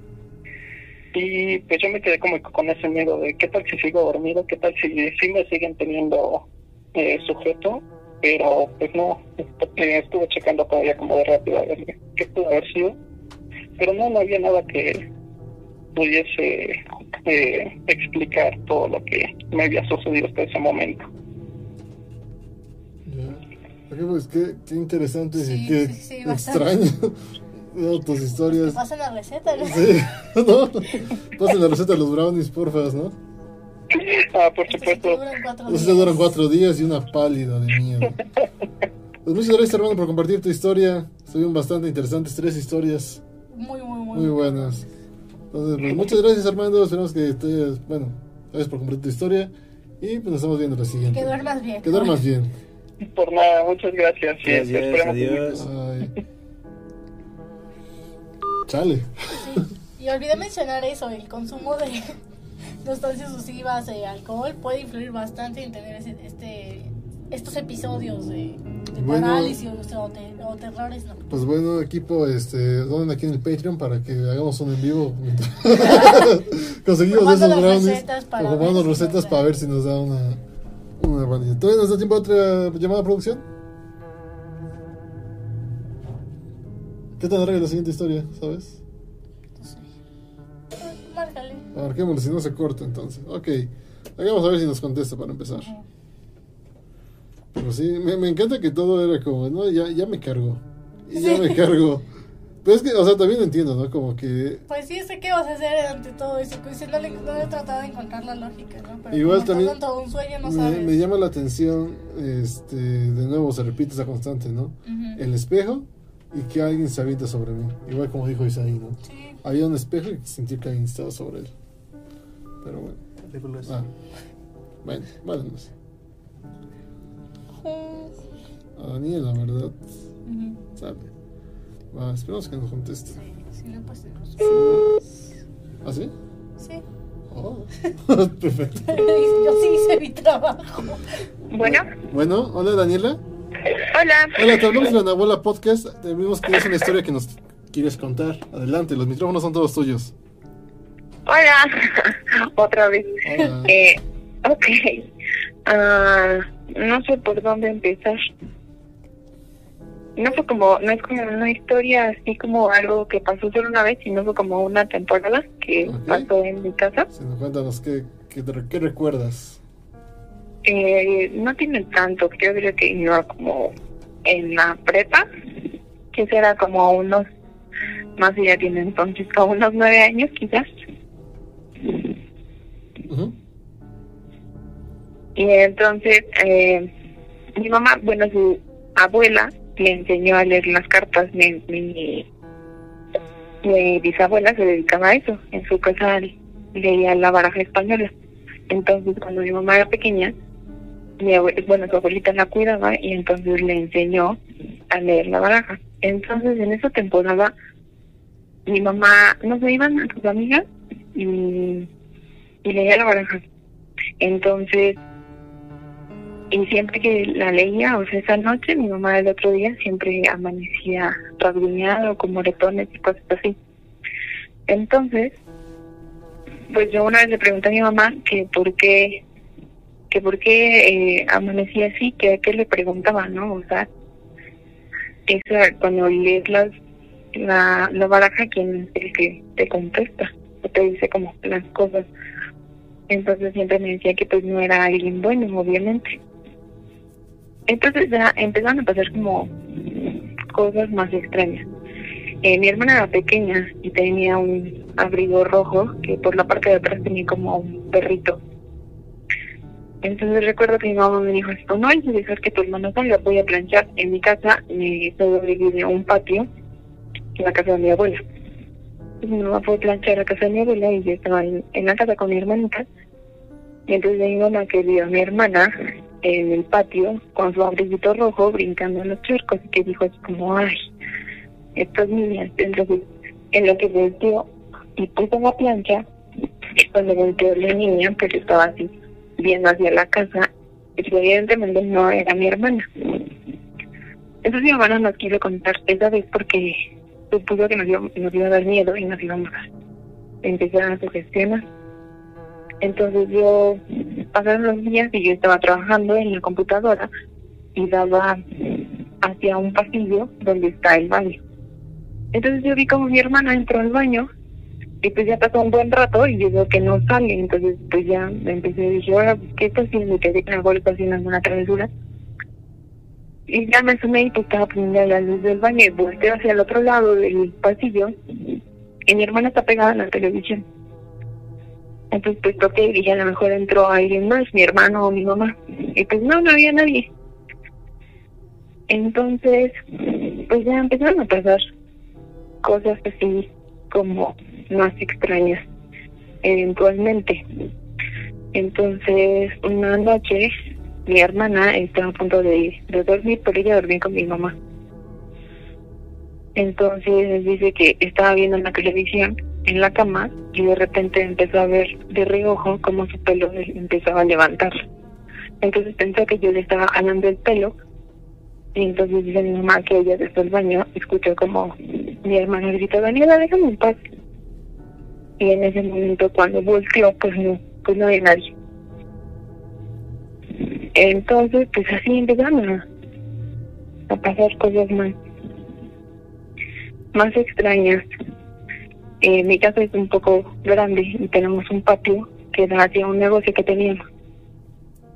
Y pues yo me quedé como con ese miedo de qué tal si sigo dormido, qué tal si, si me siguen teniendo eh, sujeto, pero pues no, eh, estuve checando todavía como de rápido a ver qué pudo haber sido, pero no, no había nada que pudiese eh, explicar todo lo que me había sucedido hasta ese momento. Ok, pues qué, qué interesante y Sí, qué sí, sí, extraño. No, tus historias. Pasan la receta, ¿no? Sí, ¿no? Pasen la receta de los brownies, porfa, ¿no? Ah, por Estos supuesto. sí duran cuatro días. duran cuatro días y una pálida de miedo. Pues muchas gracias, hermano, por compartir tu historia. Estuvieron bastante interesantes, tres historias Muy, muy, muy. muy buenas. Entonces, pues, muchas gracias, Armando. Esperamos que hayas- bueno, gracias por compartir tu historia. Y pues nos estamos viendo la siguiente. Que duermas bien. Que duermas bien. Por nada, muchas gracias. Gracias, esperemos- adiós. Ay. Chale. Y olvidé mencionar eso, el consumo de sustancias nocivas y alcohol puede influir bastante en tener ese- este, estos episodios de, de Bueno. parálisis o, te- o terrores nocturnos. Pues bueno, equipo, este, donen aquí en el Patreon para que hagamos un en vivo. Conseguimos esos brownies. recetas para ver recetas para ver si nos da una, una. ¿Todavía nos da tiempo a otra llamada a producción? ¿Qué tan larga es la siguiente historia, sabes? No sé. Márcale. Si no se corta entonces. Ok, vamos a ver si nos contesta para empezar. Pero sí, me, me encanta que todo era como, no, ya, ya me cargo. Y ya Sí. me cargo. Pero es que, o sea, también lo entiendo, ¿no? Como que Pues sí, sé qué vas a hacer ante todo eso. Pues sí, no, le, no he tratado de encontrar la lógica, ¿no? Pero Igual también un sueño, no me, sabes. me llama la atención, este, de nuevo se repite esa constante, ¿no? El espejo y que alguien se avienta sobre mí. Igual como dijo Isaí, ¿no? Sí. Había un espejo y sentí que alguien estaba sobre él. Pero bueno. Ah. Bueno, vale, no sé. A Daniel, la verdad, Ujú. sabe. Va, esperamos que nos conteste. Sí, sí, no, pues. ¿Ah, sí? Sí. Oh. Perfecto. Yo sí hice mi trabajo. Bueno, Bueno, hola Daniela. hola. Hola, te hablamos de la Nabola Podcast. Te vimos que tienes una historia que nos quieres contar. Adelante, los micrófonos son todos tuyos. Hola. Otra vez. Hola. Eh, ok. Ah, no sé por dónde empezar. No fue como, no es como una historia así como algo que pasó solo una vez, sino fue como una temporada que pasó en mi casa. Sí, no, cuéntanos, ¿qué, qué, recuerdas? Eh, no tiene tanto, yo diría que iba como en la prepa, que será como unos, más ya tiene entonces como unos nueve años quizás. Ujú. Y entonces, eh, mi mamá, bueno, su abuela le enseñó a leer las cartas. Mi, mi, bisabuela se dedicaba a eso. En su casa leía la baraja española. Entonces, cuando mi mamá era pequeña, mi abue- bueno, su abuelita la cuidaba y entonces le enseñó a leer la baraja. Entonces, en esa temporada, mi mamá, nos iban a sus amigas y leía la baraja. Entonces, y siempre que la leía, o sea, esa noche, mi mamá el otro día siempre amanecía rasguñado, con moretones y cosas así. Entonces, pues yo una vez le pregunté a mi mamá que por qué, que por qué eh, amanecía así, que a qué le preguntaba, ¿no? O sea, esa, cuando lees las, la, la baraja, ¿quién es el que te contesta? O te dice como las cosas. Entonces siempre me decía que pues no era alguien bueno, obviamente. Entonces ya empezaron a pasar como cosas más extrañas. Eh, mi hermana era pequeña y tenía un abrigo rojo que por la parte de atrás tenía como un perrito. Entonces recuerdo que mi mamá me dijo esto, no hay que dejar que tu hermano salga, voy a planchar. En mi casa me sobrevive un patio en la casa de mi abuela. Entonces mi mamá fue a planchar a casa de mi abuela y yo estaba en, en la casa con mi hermanita. Y entonces mi mamá que vio a mi hermana en el patio con su abriguito rojo brincando en los charcos y que dijo así como, ay, estas niñas. Entonces, en lo que volteó y puso la plancha, cuando volteó la niña, pues estaba así, viendo hacia la casa, pues, evidentemente no era mi hermana. Entonces mi hermana nos quiso contar esa vez porque supuso que nos iba, nos iba a dar miedo y nos íbamos a empezar a sugestionar. Entonces yo pasaron los días y yo estaba trabajando en la computadora y daba hacia un pasillo donde está el baño. Entonces yo vi como mi hermana entró al baño y pues ya pasó un buen rato y yo que no sale. Entonces pues ya me empecé a decir, ahora ¿qué está haciendo? Que que algo está haciendo alguna travesura. Y ya me asomé y pues estaba poniendo la luz del baño y volteé hacia el otro lado del pasillo y mi hermana está pegada a la televisión. Entonces pues toqué y dije a lo mejor entró alguien más, mi hermano o mi mamá. Y pues no, no había nadie. Entonces, pues ya empezaron a pasar cosas así como más extrañas eventualmente. Entonces, una noche mi hermana estaba a punto de, de dormir, pero ella dormía con mi mamá. Entonces dice que estaba viendo la televisión en la cama y de repente empezó a ver de reojo como su pelo empezaba a levantar. Entonces pensó que yo le estaba jalando el pelo y entonces dice mi mamá que ella desde el baño escuchó como mi hermana gritó, Daniela, déjame en paz. Y en ese momento cuando volteó, pues no, pues no había nadie. Entonces, pues así empezaron a, a pasar cosas más, más extrañas. Eh, mi casa es un poco grande y tenemos un patio que da hacia un negocio que teníamos.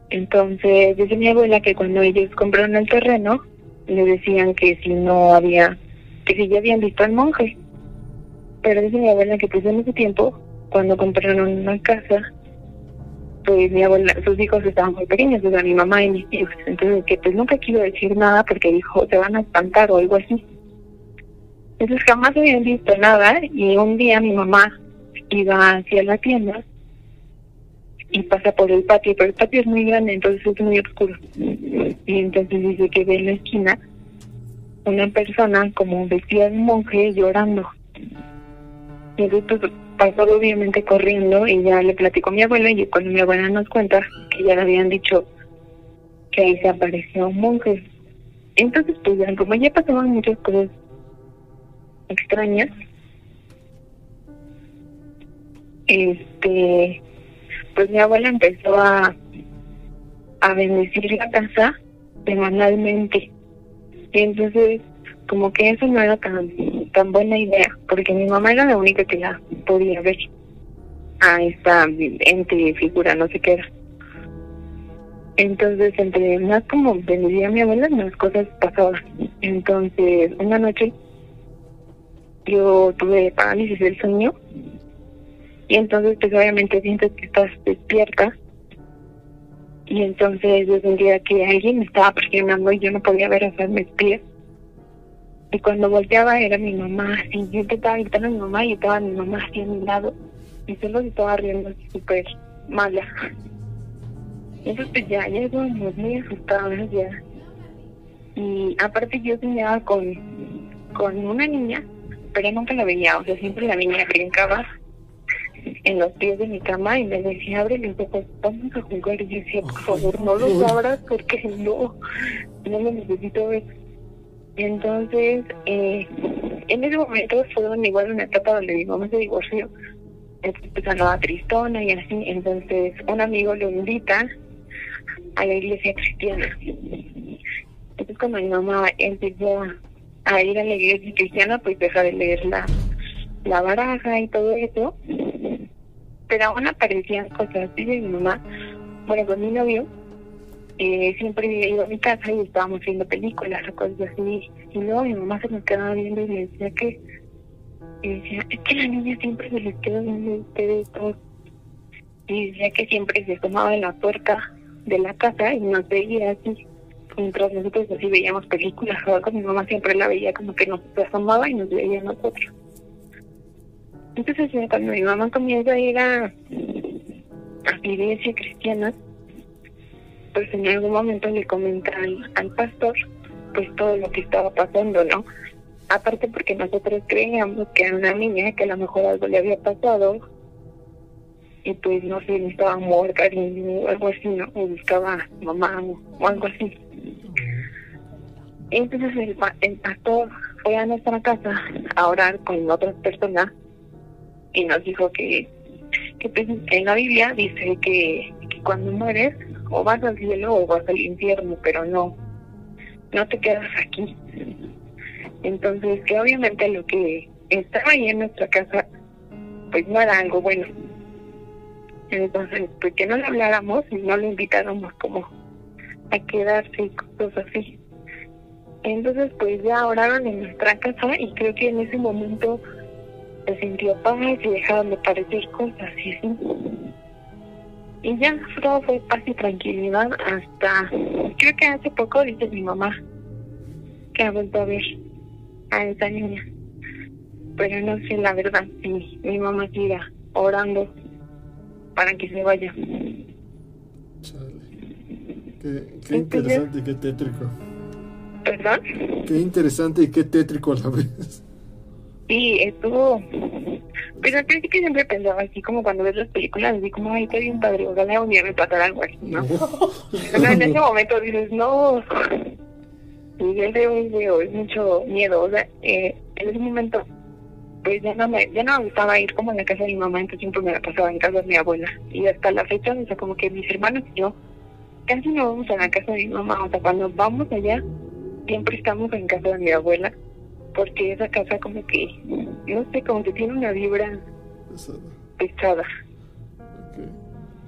Entonces, dice mi abuela que cuando ellos compraron el terreno, le decían que si no había que si ya habían visto al monje. Pero dice mi abuela que pues en ese tiempo, cuando compraron una casa, pues mi abuela, sus hijos estaban muy pequeños, o sea, mi mamá y mis tíos. Entonces que pues nunca quiso decir nada porque dijo, se van a espantar o algo así. Entonces jamás habían visto nada y un día mi mamá iba hacia la tienda y pasa por el patio, pero el patio es muy grande, entonces es muy oscuro. Y entonces dice que ve en la esquina una persona como vestida de monje llorando. Y entonces pues, pasó obviamente corriendo y ya le platicó a mi abuela y cuando mi abuela nos cuenta que ya le habían dicho que ahí se apareció un monje. Entonces pues ya, como ya pasaban muchas cosas extrañas, este pues mi abuela empezó a, a bendecir la casa semanalmente. Y entonces, como que eso no era tan, tan buena idea, porque mi mamá era la única que la podía ver a esta ente figura, no sé qué era. Entonces, entre más como bendecía mi abuela, más cosas pasaban. Entonces, una noche yo tuve parálisis del sueño. Y entonces pues obviamente sientes que estás despierta. Y entonces yo sentía que alguien me estaba presionando y yo no podía ver hacia mis pies. Y cuando volteaba era mi mamá. Y yo intentaba gritar a mi mamá y estaba mi mamá así a mi lado. Y solo estaba riendo súper mala. Entonces pues ya ya estábamos muy asustadas ya. Y aparte yo soñaba con con una niña pero nunca la veía o sea siempre la niña brincaba en los pies de mi cama y me decía, abre los ojos, vamos a jugar. Y yo decía, por favor, no los abras porque no, no lo necesito ver. Y entonces, eh, en ese momento fue igual una etapa donde mi mamá se divorció. Entonces pues, andaba tristona y así. Entonces, un amigo lo invita a la iglesia cristiana. Entonces, cuando mi mamá empezó a ir a la iglesia cristiana, pues deja de leer la, la baraja y todo eso pero aún aparecían cosas. Dice mi mamá, bueno, con mi novio, eh, siempre iba a mi casa y estábamos viendo películas o cosas así. Y luego mi mamá se me quedaba viendo y le decía que, y decía, que la niña siempre se les queda viendo a ustedes todos. Y decía que siempre se tomaba en la puerta de la casa y nos veía así. Mientras nosotros así veíamos películas o algo, mi mamá siempre la veía como que nos asomaba y nos veía a nosotros. Entonces, cuando mi mamá comienza a ir a, a iglesia cristiana, pues en algún momento le comenta al, pastor, pues todo lo que estaba pasando, ¿no? Aparte porque nosotros creíamos que era una niña, que a lo mejor algo le había pasado, y pues no sé, estaba muerta o algo así, ¿no? O buscaba mamá o, algo así. Entonces el, el pastor fue a nuestra casa a orar con otras personas y nos dijo que, que pues, en la Biblia dice que, cuando mueres o vas al cielo o vas al infierno, pero no, no te quedas aquí. Entonces, que obviamente lo que estaba ahí en nuestra casa, pues no era algo bueno. Entonces, pues que no le habláramos y no le invitáramos como a quedarse y cosas así. Entonces, pues ya oraron en nuestra casa y creo que en ese momento se sintió paz y dejaron de parecer cosas y así. Y ya todo fue paz y tranquilidad hasta, creo que hace poco dice mi mamá que ha vuelto a ver a esa niña. Pero no sé la verdad si mi mamá siga orando para que se vaya. Qué, qué interesante y qué tétrico. ¿Perdón? Qué interesante y qué tétrico a la vez. Sí, estuvo. Pero al principio siempre pensaba así, como cuando ves las películas, así como, ay, estoy bien padre, ojalá un día me pasara algo así, ¿no? Pero en ese momento dices, no. Y el de hoy es mucho miedo. O sea, eh, en ese momento, pues ya no, me, ya no me gustaba ir como en la casa de mi mamá, entonces siempre me la pasaba en casa de mi abuela. Y hasta la fecha, o sea, como que mis hermanos y yo casi no vamos a la casa de mi mamá. O sea, cuando vamos allá, siempre estamos en casa de mi abuela porque esa casa como que, no sé, como que tiene una vibra pesada.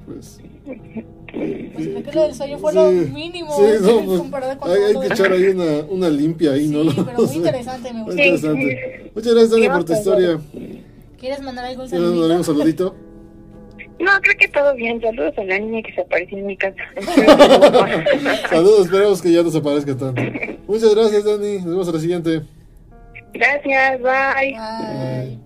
pues. Pues creo que lo del sueño fue Sí. lo mínimo Sí, no, pues, comparado con hay, hay que echar ahí una, una limpia ahí, ¿no? Sí, pero muy interesante, me interesante. Muchas gracias, Dani, por tu historia. ¿Quieres mandar algún ¿Quieres darle un saludito? saludito? No, creo que todo bien. Saludos a la niña que se apareció en mi casa. Saludos, esperamos que ya no se aparezca tanto. Muchas gracias, Dani. Nos vemos a la siguiente. Gracias, bye. Ay.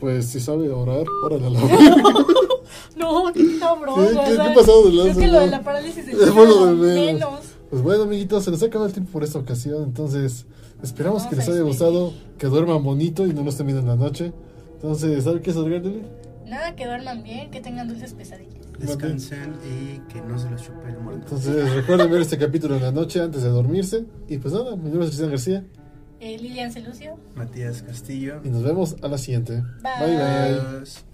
Pues si sabe orar, órale a la No, no, bro. ¿Qué- qué- qué pasó de Es lanza, que lo de la parálisis del Es bueno de menos. menos. Pues bueno, amiguitos, se nos ha acabado el tiempo por esta ocasión. Entonces, esperamos que les haya Vamos gustado, que duerman bonito y no nos terminen en la noche. Entonces, ¿sabes qué es Lili? Nada, que duerman bien, que tengan dulces pesadillas. Descansen y que no se los chupe el muerto. Entonces, recuerden ver este capítulo en la noche antes de dormirse. Y pues nada, mi nombre es Cristian García Eh, Lilian Celucio. Matías Castillo. y nos vemos a la siguiente. Bye. bye. bye. Adiós.